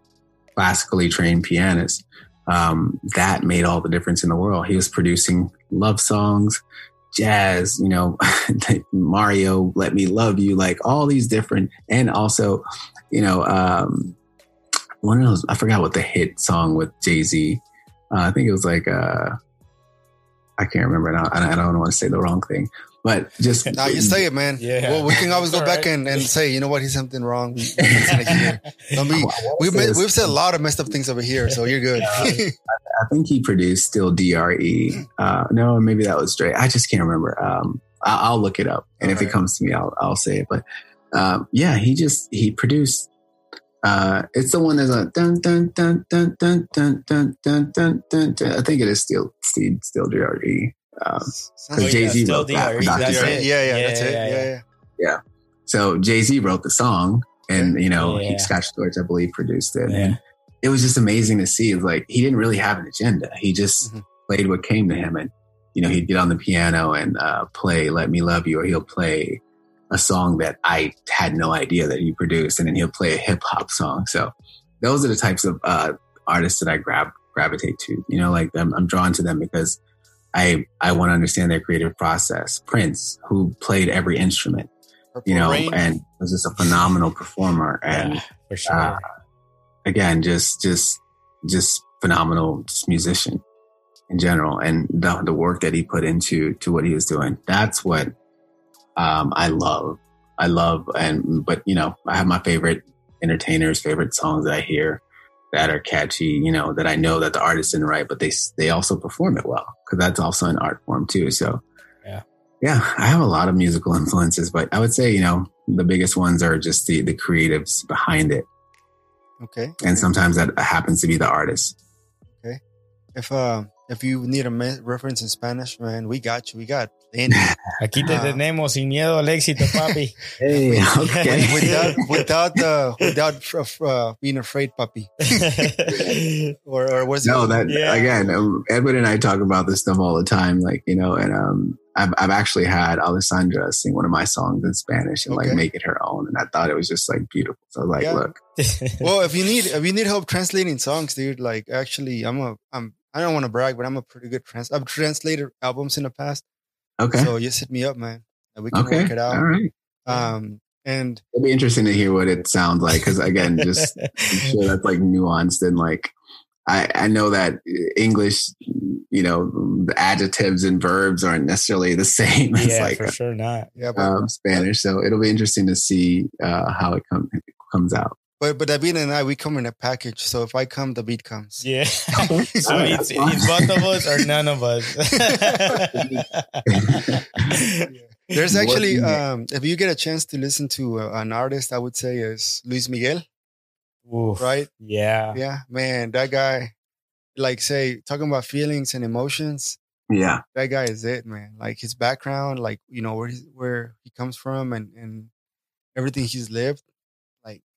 Speaker 3: classically trained pianist. Um, that made all the difference in the world. He was producing love songs, jazz, you know, Mario, Let Me Love You, like all these different, and also, you know, um, one of those, I forgot what the hit song with Jay Z. Uh, I think it was like, uh, I can't remember now. I I don't want to say the wrong thing, but just
Speaker 1: Now you say it, man.
Speaker 2: Yeah.
Speaker 1: Well, we can always go back
Speaker 2: right.
Speaker 1: and, and say, you know what, he's something wrong. We, we listen to here. Don't be, we've, made, we've said a lot of messed up things over here, so you're good.
Speaker 3: I think he produced still DRE. Uh, no, maybe that was Dre. I just can't remember. Um, I, I'll look it up, and if it comes to me, I'll I'll say it. But um, yeah, he just he produced. Uh, it's the one that's a dun dun dun dun dun dun dun dun dun dun. dun. I think it is still still still DRE. Um,
Speaker 1: Sounds
Speaker 3: Because Jay-Z
Speaker 2: still
Speaker 3: wrote that Dr. Dre.
Speaker 1: yeah, yeah, yeah, that's it.
Speaker 2: yeah,
Speaker 1: Yeah, yeah.
Speaker 3: so Jay Z wrote the song, and you know,
Speaker 2: Yeah.
Speaker 3: he, Scott Storch, I believe, produced it.
Speaker 2: Yeah.
Speaker 3: And it was just amazing to see. Like he didn't really have an agenda. He just
Speaker 1: Mhm.
Speaker 3: played what came to him, and you know, he'd get on the piano and uh, play "Let Me Love You," or he'll play a song that I had no idea that he produced, and then he'll play a hip hop song. So those are the types of uh, artists that I grab gravitate to. You know, like I'm, I'm drawn to them because I I want to understand their creative process. Prince, who played every instrument,
Speaker 1: Purple
Speaker 3: you know,
Speaker 1: Rain.
Speaker 3: and was just a phenomenal performer. And
Speaker 2: Yeah, for sure.
Speaker 3: uh, again, just just just phenomenal just musician in general, and the the work that he put into to what he was doing. That's what um, I love. I love, and but you know, I have my favorite entertainers, favorite songs that I hear that are catchy. You know, that I know that the artist didn't write, but they they also perform it well because that's also an art form too. So
Speaker 2: Yeah.
Speaker 3: yeah, I have a lot of musical influences, but I would say you know the biggest ones are just the the creatives behind it
Speaker 1: okay.
Speaker 3: and sometimes that happens to be the artist.
Speaker 1: Okay, if uh, if you need a me- reference in Spanish, man, we got you. We got Danny.
Speaker 2: Aquí te tenemos sin miedo al éxito, papi.
Speaker 3: Hey, okay.
Speaker 1: without without uh, without uh, being afraid, puppy. Or or what's
Speaker 3: no,
Speaker 1: it?
Speaker 3: that
Speaker 2: Yeah.
Speaker 3: again, um, Edwin and I talk about this stuff all the time. Like you know, and um, I've I've actually had Alessandra sing one of my songs in Spanish and
Speaker 1: Okay.
Speaker 3: like make it her own, and I thought it was just like beautiful. So I was like,
Speaker 1: Yeah.
Speaker 3: look,
Speaker 1: well, if you need if you need help translating songs, dude, like actually, I'm a I'm I don't want to brag, but I'm a pretty good trans. I've translated albums in the past,
Speaker 3: okay,
Speaker 1: so just hit me up, man. and we can
Speaker 3: okay,
Speaker 1: work it out.
Speaker 3: all right.
Speaker 1: Um, and
Speaker 3: It'll be interesting to hear what it sounds like because again, just I'm sure that's like nuanced and like I I know that English, you know, the adjectives and verbs aren't necessarily the same as
Speaker 2: yeah,
Speaker 3: like
Speaker 2: for sure not.
Speaker 1: yeah, but
Speaker 3: um, Spanish. So it'll be interesting to see uh, how it comes comes out.
Speaker 1: But but David and I we come in a package. So if I come, the beat comes.
Speaker 2: Yeah. so
Speaker 3: All right,
Speaker 2: it's, it's both of us or none of us.
Speaker 1: There's actually, um, if you get a chance to listen to uh, an artist, I would say is Luis Miguel,
Speaker 2: Oof.
Speaker 1: right?
Speaker 2: Yeah.
Speaker 1: Yeah, man, that guy, like, say, talking about feelings and emotions,
Speaker 3: Yeah,
Speaker 1: that guy is it, man. Like his background, like you know where he's, where he comes from, and and everything he's lived.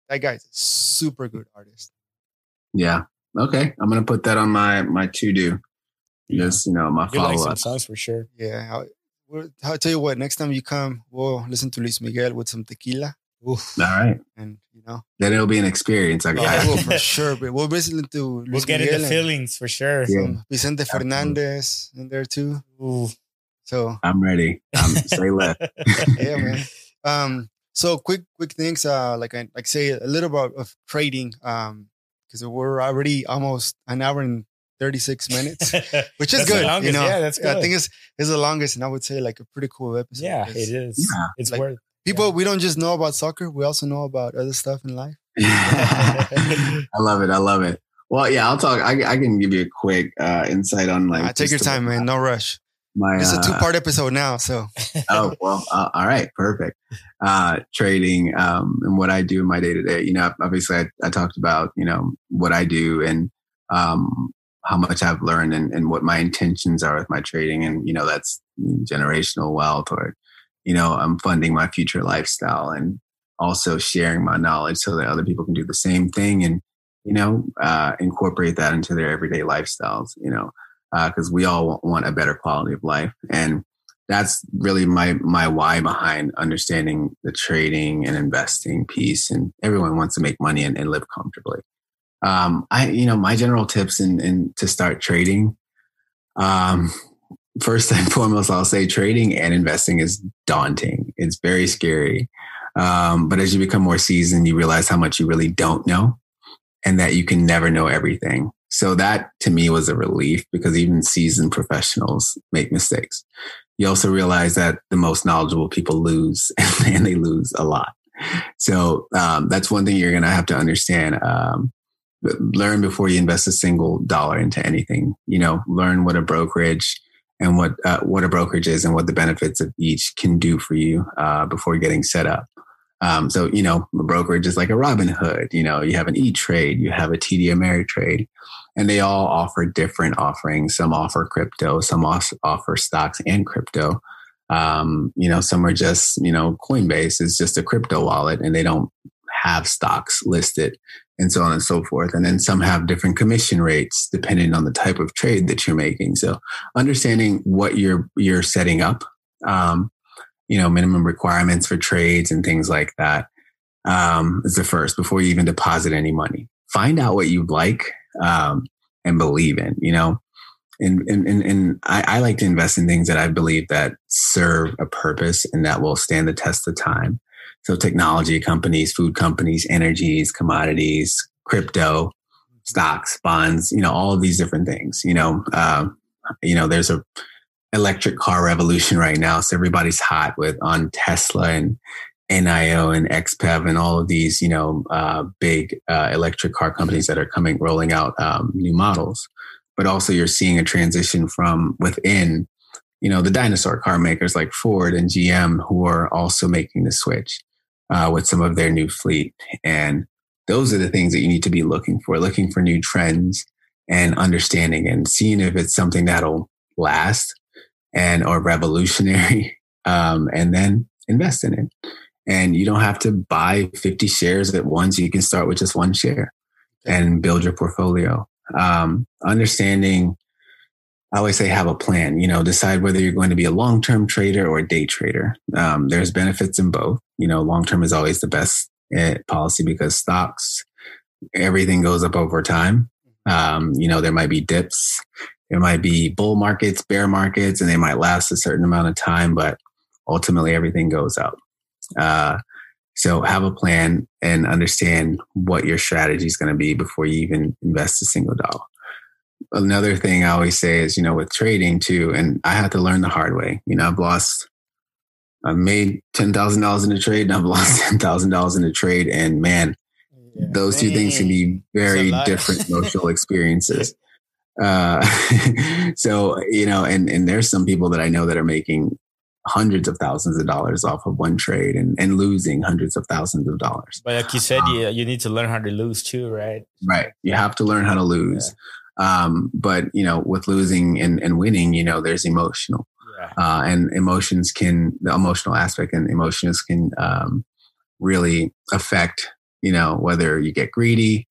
Speaker 1: Like that guy's a super good artist.
Speaker 3: yeah. Okay, I'm gonna put that on my my to do.
Speaker 2: Yeah.
Speaker 3: Just you know my
Speaker 2: You like
Speaker 3: follow
Speaker 2: some
Speaker 3: up.
Speaker 2: songs for sure.
Speaker 1: Yeah, I'll, we'll, I'll tell you what. Next time you come, we'll listen to Luis Miguel with some tequila,
Speaker 2: Oof.
Speaker 3: All right,
Speaker 1: and you know,
Speaker 3: then it'll be an experience. I
Speaker 1: oh,
Speaker 3: got.
Speaker 1: for sure. But we'll listen listening to
Speaker 2: We'll get
Speaker 1: Miguel
Speaker 2: into feelings for sure.
Speaker 3: Yeah.
Speaker 1: Vicente
Speaker 3: Absolutely.
Speaker 1: Fernandez in there too.
Speaker 2: Ooh.
Speaker 1: So
Speaker 3: I'm ready. Um, say less.
Speaker 1: yeah, man. Um, so quick, quick things. Uh, like I like say a little bit of trading. Um, because we're already almost an hour and thirty six minutes, which is good.
Speaker 2: longest.
Speaker 1: You know,
Speaker 2: Yeah, that's good.
Speaker 1: I think it's it's the longest, and I would say like a pretty cool episode.
Speaker 2: yeah, it is.
Speaker 3: Yeah.
Speaker 2: It's
Speaker 1: Like-
Speaker 2: worth.
Speaker 1: People, we don't just know about soccer; we also know about other stuff in life.
Speaker 3: I love it. I love it. Well, yeah, I'll talk. I, I can give you a quick uh, insight on like.
Speaker 1: I take your time, man. No rush.
Speaker 3: My,
Speaker 1: It's a
Speaker 3: uh,
Speaker 1: two part episode now, so.
Speaker 3: Oh well uh, all right perfect. Uh trading um and what i do in my day to day you know obviously I, I talked about you know what i do and um how much i've learned and, and what my intentions are with my trading and you know that's generational wealth or you know i'm funding my future lifestyle and also sharing my knowledge so that other people can do the same thing and you know uh incorporate that into their everyday lifestyles you know because we all want a better quality of life. And that's really my my why behind understanding the trading and investing piece. And everyone wants to make money and, and live comfortably. Um i you know my general tips in, in to start trading um first and foremost i'll say trading and investing is daunting. It's very scary. Um but as you become more seasoned you realize how much you really don't know and that you can never know everything so that to me was a relief because even seasoned professionals make mistakes. You also realize that the most knowledgeable people lose and they lose a lot. So um, that's one thing you're going to have to understand. Um, learn before you invest a single dollar into anything. You know, learn what a brokerage and what uh, what a brokerage is and what the benefits of each can do for you uh, before getting set up. Um, so, you know, a brokerage is like a Robinhood. You know, you have an E Trade, you have a TD Ameritrade, and they all offer different offerings. Some offer crypto, some offer stocks and crypto. Um, you know, some are just, you know, Coinbase is just a crypto wallet and they don't have stocks listed and so on and so forth. And then some have different commission rates depending on the type of trade that you're making. So understanding what you're, you're setting up, um, you know, minimum requirements for trades and things like that um, is the first before you even deposit any money. Find out what you like um, and believe in, you know. And, and, and, and I, I like to invest in things that I believe that serve a purpose and that will stand the test of time. So technology companies, food companies, energies, commodities, crypto, stocks, bonds, you know, all of these different things, you know, um, you know, there's a electric car revolution right now. So everybody's hot with on Tesla and NIO and XPEV and all of these, you know, uh, big uh, electric car companies that are coming, rolling out um, new models. But also, you're seeing a transition from within, you know, the dinosaur car makers like Ford and GM, who are also making the switch uh, with some of their new fleet. And those are the things that you need to be looking for, looking for new trends and understanding and seeing if it's something that'll last and or revolutionary, um, and then invest in it. And you don't have to buy 50 shares at once. You can start with just one share and build your portfolio. Um, understanding, I always say have a plan, you know, decide whether you're going to be a long term trader or a day trader. Um, there's benefits in both. You know, long term is always the best eh, policy because stocks, everything goes up over time. Um, you know, there might be dips, there might be bull markets, bear markets, and they might last a certain amount of time, but ultimately everything goes up. Uh, so have a plan and understand what your strategy is going to be before you even invest a single dollar. Another thing I always say is, you know, with trading too, and I had to learn the hard way. You know, I've lost, I've made ten thousand dollars in a trade, and I've lost ten thousand dollars in a trade, and man, yeah, those two things can be very different emotional experiences. Uh, so you know, and and there's some people that I know that are making hundreds of thousands of dollars off of one trade and, and losing hundreds of thousands of dollars.
Speaker 2: But like you said, um, you, you need to learn how to lose too, right?
Speaker 3: Right. You have to learn how to lose. Yeah. Um, but you know, with losing and, and winning, you know, there's emotional. Yeah. Uh, and emotions can the emotional aspect and emotions can um, really affect, you know, whether you get greedy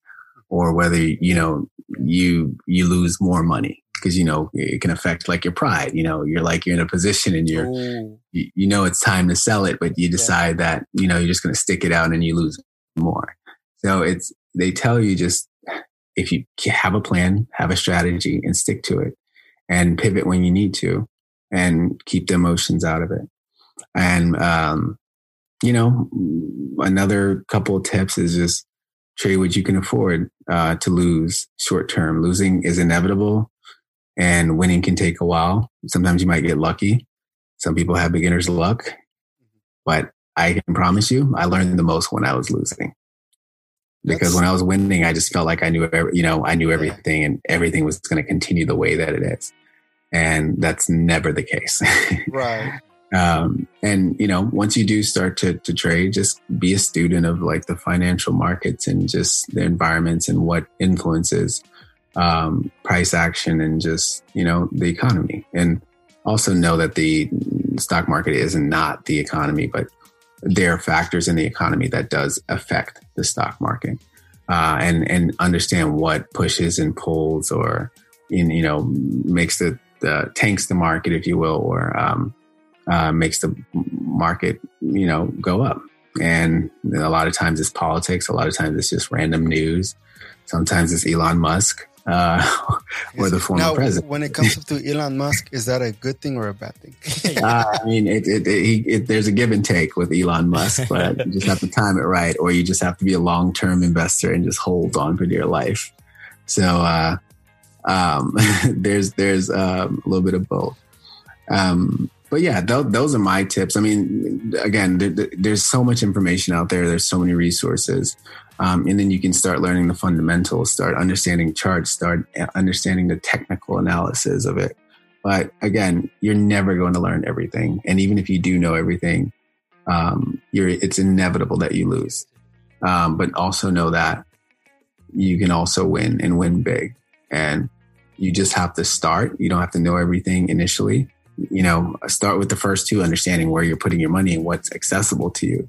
Speaker 3: or whether you know you you lose more money because you know it can affect like your pride you know you're like you're in a position and you're you, you, know it's time to sell it but you decide yeah. that you know you're just going to stick it out and you lose more. So it's they tell you just if you have a plan have a strategy and stick to it and pivot when you need to and keep the emotions out of it. And um you know another couple of tips is just trade what you can afford uh, to lose short term. Losing is inevitable and winning can take a while. Sometimes you might get lucky. Some people have beginner's luck, but I can promise you, I learned the most when I was losing. because when I was winning, I just felt like I knew, you know, I knew everything and everything was going to continue the way that it is. And that's never the case.
Speaker 1: right.
Speaker 3: Um, and you know, once you do start to, to trade, just be a student of like the financial markets and just the environments and what influences um, price action and just you know the economy. And also know that the stock market is not the economy, but there are factors in the economy that does affect the stock market, uh, and and understand what pushes and pulls or in, you know makes the, the tanks the market, if you will, or um, uh, makes the market you know go up. And a lot of times it's politics. A lot of times it's just random news. Sometimes it's Elon Musk uh, or the former now, president.
Speaker 1: When it comes to Elon Musk, is that a good thing or a bad thing?
Speaker 3: uh, I mean, it, it, it, there's a give and take with Elon Musk, but you just have to time it right, or you just have to be a long term investor and just hold on for dear life. So uh, um, there's there's um, a little bit of both. Um, but yeah, th- those are my tips. I mean, again, there, there's so much information out there. There's so many resources. Um, and then you can start learning the fundamentals, start understanding charts, start understanding the technical analysis of it. But again, you're never going to learn everything. And even if you do know everything, um, it's inevitable that you lose. Um, but also know that you can also win and win big. And you just have to start. You don't have to know everything initially. You know, start with the first two, understanding where you're putting your money and what's accessible to you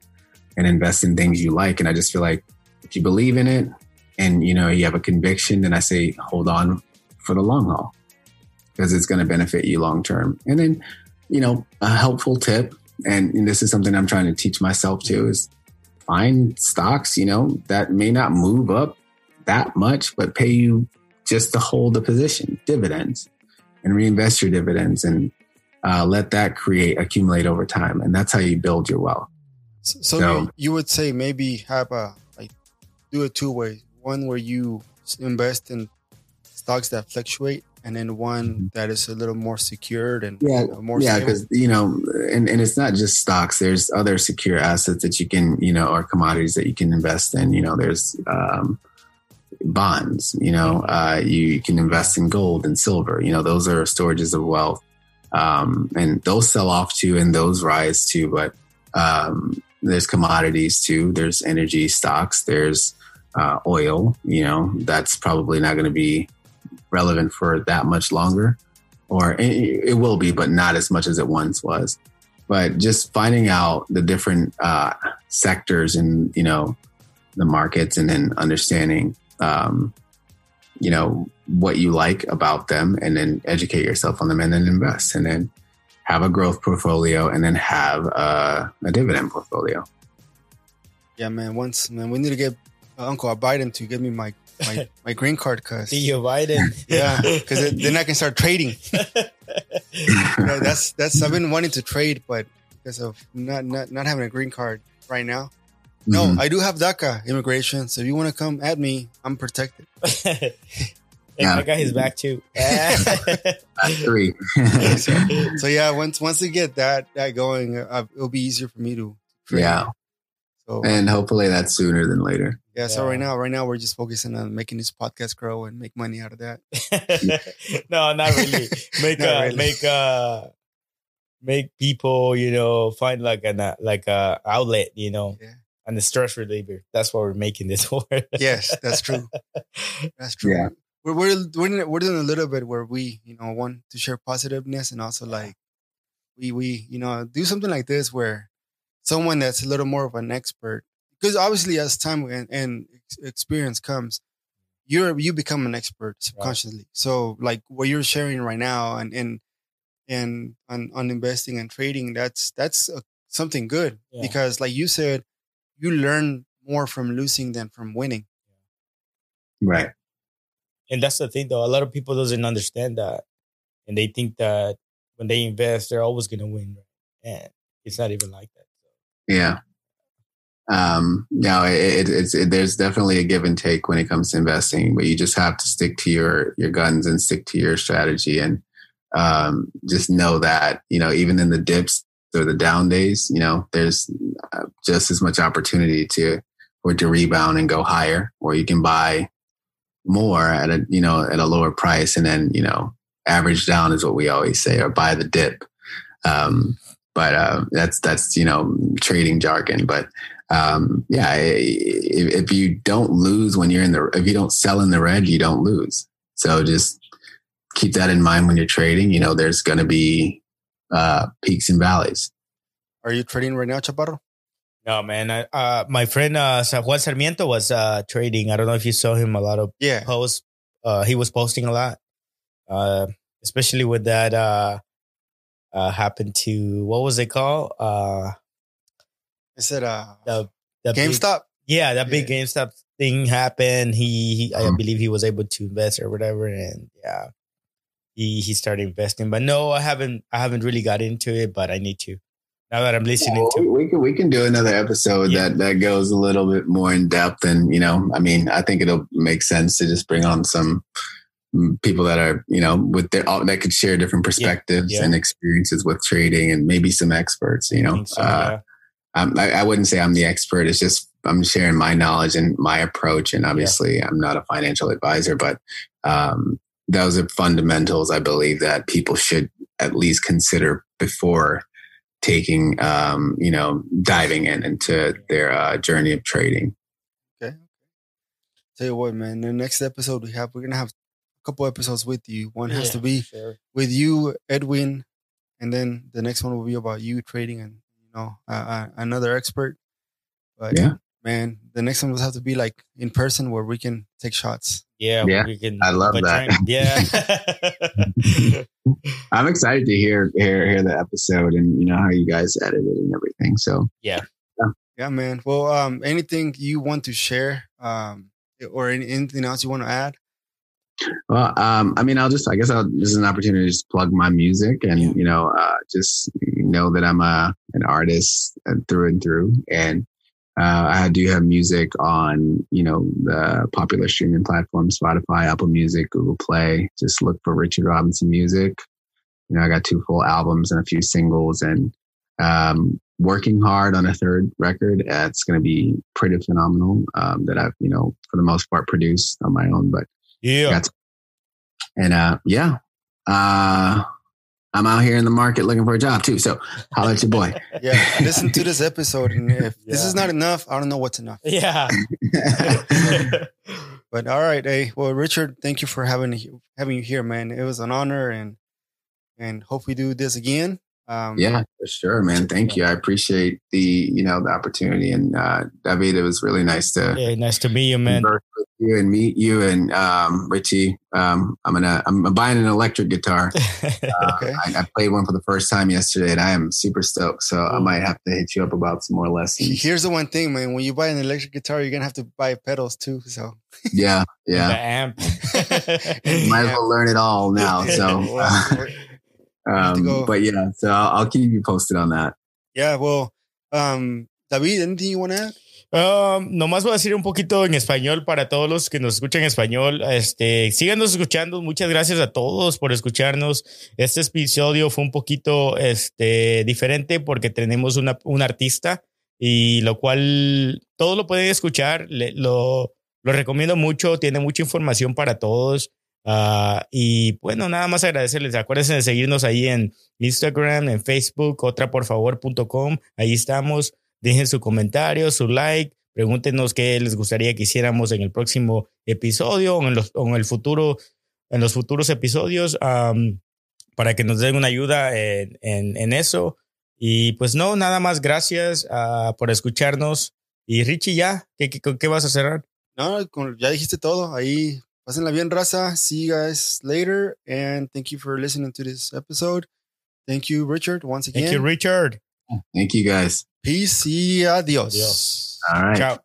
Speaker 3: and invest in things you like. And I just feel like if you believe in it and you know you have a conviction, then I say hold on for the long haul because it's going to benefit you long term. And then, you know, a helpful tip, and, this is something I'm trying to teach myself too, is find stocks, you know, that may not move up that much, but pay you just to hold the position, dividends, and reinvest your dividends and uh, let that create accumulate over time. And that's how you build your wealth.
Speaker 1: So, so, so you, you would say maybe have a like do it two ways. One where you invest in stocks that fluctuate, and then one mm-hmm. that is a little more secured and
Speaker 3: yeah,
Speaker 1: you know, more
Speaker 3: yeah, because you know, and and it's not just stocks. There's other secure assets that you can you know, or commodities that you can invest in. You know, there's um, bonds. You know, uh, you can invest in gold and silver. You know, those are storages of wealth, um, and those sell off too, and those rise too. But um, there's commodities too. There's energy stocks. There's uh, oil, you know, that's probably not going to be relevant for that much longer. Or it, will be, but not as much as it once was. But just finding out the different uh, sectors and, you know, the markets and then understanding, um, you know, what you like about them and then educate yourself on them and then invest and then have a growth portfolio and then have a, a dividend portfolio.
Speaker 1: Yeah, man. Once, man, we need to get uh, Uncle Biden to give me my my, my green card, cause
Speaker 2: you Biden.
Speaker 1: yeah, because then I can start trading. you know, that's that's I've been wanting to trade, but because of not not, not having a green card right now. No, mm-hmm. I do have DACA immigration, so if you want to come at me, I'm protected.
Speaker 2: yeah. I got his back too.
Speaker 3: Three.
Speaker 1: so, so, yeah, once once we get that that going, uh, it'll be easier for me to.
Speaker 3: Trade. Yeah. So, and hopefully that's sooner than later.
Speaker 1: Yeah, So right now, right now we're just focusing on making this podcast grow and make money out of that.
Speaker 2: no, not really. Make not uh, really. make uh make people, you know, find like an uh, like a outlet, you know. Yeah. And the stress reliever. That's why we're making this for.
Speaker 1: yes, that's true. That's true. Yeah. We're we're we're, we're doing a little bit where we, you know, want to share positiveness and also like we we you know do something like this where someone that's a little more of an expert because obviously as time and, and, experience comes you're you become an expert subconsciously right. so like what you're sharing right now and and and on, on investing and trading that's that's a, something good yeah. because like you said you learn more from losing than from winning.
Speaker 3: Right.
Speaker 2: And that's the thing though. A lot of people doesn't understand that. And they think that when they invest they're always going to win. And it's not even like that.
Speaker 3: Yeah. Um, no, it, it's it, there's definitely a give and take when it comes to investing, but you just have to stick to your your guns and stick to your strategy, and um, just know that you know even in the dips or the down days, you know there's uh, just as much opportunity to it to rebound and go higher, or you can buy more at a you know at a lower price and then you know average down is what we always say, or buy the dip. Um, but uh, that's that's you know trading jargon. But um, yeah, if, if you don't lose when you're in the if you don't sell in the red, you don't lose. So just keep that in mind when you're trading. You know, there's going to be uh, peaks and valleys.
Speaker 1: Are you trading right now, Chaparro?
Speaker 2: No, man. I, uh, my friend uh, Juan Sarmiento was uh, trading. I don't know if you saw him a lot of
Speaker 1: yeah.
Speaker 2: posts. Uh, he was posting a lot, uh, especially with that uh, uh, happened to what was it called? Uh,
Speaker 1: I said uh,
Speaker 2: the, the
Speaker 1: GameStop.
Speaker 2: Big, yeah, that big yeah. GameStop thing happened. He, he I believe he was able to invest or whatever, and yeah, he he started investing. But no, I haven't I haven't really got into it, but I need to. Now that I'm listening
Speaker 3: yeah,
Speaker 2: to,
Speaker 3: we can we can do another episode yeah. that that goes a little bit more in depth, and you know, I mean, I think it'll make sense to just bring on some people that are you know with their that could share different perspectives yeah, yeah. and experiences with trading and maybe some experts you know so, uh, yeah. I, I, wouldn't say i'm the expert it's just i'm sharing my knowledge and my approach and obviously i'm not a financial advisor but um, those are fundamentals i believe that people should at least consider before taking um, you know diving in into their uh, journey of trading
Speaker 1: okay tell you what man the next episode we have we're gonna have a couple episodes with you. One has yeah, to be sure. with you, Edwin, and then the next one will be about you trading and you know uh, uh, another expert. But yeah, man, the next one will have to be like in person where we can take shots.
Speaker 2: Yeah,
Speaker 3: yeah,
Speaker 2: we can.
Speaker 3: I love that.
Speaker 2: Yeah,
Speaker 3: I'm excited to hear hear hear the episode and you know how you guys edited and everything. So
Speaker 2: yeah,
Speaker 1: yeah, yeah man. Well, um, anything you want to share, um, or anything else you want to add?
Speaker 3: Well, um, I mean, I'll just, I guess I'll, this is an opportunity to just plug my music and, you know, uh, just know that I'm a, an artist through and through. And, uh, I do have music on, you know, the popular streaming platforms, Spotify, Apple Music, Google Play. Just look for Richard Robinson Music. You know, I got two full albums and a few singles and, um, working hard on a third record. Uh, it's going to be pretty phenomenal. Um, that I've, you know, for the most part produced on my own, but
Speaker 2: yeah.
Speaker 3: And uh, yeah, uh, I'm out here in the market looking for a job too. So holla at your boy.
Speaker 1: yeah, listen to this episode, and if yeah. this is not enough, I don't know what's enough.
Speaker 2: Yeah.
Speaker 1: but all right, hey, well, Richard, thank you for having having you here, man. It was an honor, and and hope we do this again.
Speaker 3: Um, yeah, for sure, man. Thank you. I appreciate the you know the opportunity, and uh, David, it was really nice to
Speaker 2: yeah, nice to meet you, man.
Speaker 3: With you and meet you and um, Richie. Um, I'm gonna I'm buying an electric guitar. Uh. I, I, played one for the first time yesterday, and I am super stoked. So I might have to hit you up about some more lessons.
Speaker 1: Here's the one thing, man. When you buy an electric guitar, you're gonna have to buy pedals too. So
Speaker 3: yeah, yeah.
Speaker 2: the amp.
Speaker 3: might as well learn it all now. So. Uh, um, but yeah, so I'll, I'll, keep you posted on that.
Speaker 1: Yeah, well, um, David, anything you want to add?
Speaker 2: Um, nomás voy a decir un poquito en español para todos los que nos escuchan en español. Este, síganos escuchando. Muchas gracias a todos por escucharnos. Este episodio fue un poquito este, diferente porque tenemos una, un artista y lo cual todos lo pueden escuchar. lo, lo recomiendo mucho. Tiene mucha información para todos. Uh, y bueno, nada más agradecerles. Acuérdense de seguirnos ahí en Instagram, en Facebook, otraporfavor.com. Ahí estamos. Dejen su comentario, su like. Pregúntenos qué les gustaría que hiciéramos en el próximo episodio o en, los, en el futuro, en los futuros episodios um, para que nos den una ayuda en, en, en, eso. Y pues no, nada más gracias uh, por escucharnos. Y Richie, ya, ¿qué, qué, qué vas a cerrar?
Speaker 1: No, ya dijiste todo. Ahí Pásenla bien, raza. See you guys later. And thank you for listening to this episode. Thank you, Richard, once again.
Speaker 2: Thank you, Richard.
Speaker 3: Thank you, guys.
Speaker 1: Peace y adios.
Speaker 2: adios.
Speaker 3: All right.
Speaker 2: Ciao.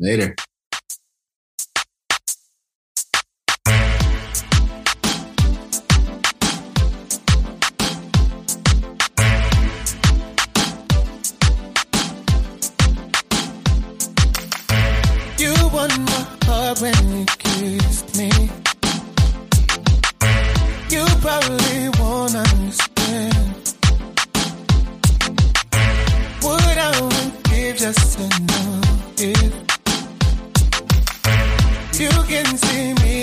Speaker 3: Later. when you kissed I really wanna understand. Would I give just enough if
Speaker 4: you can see me?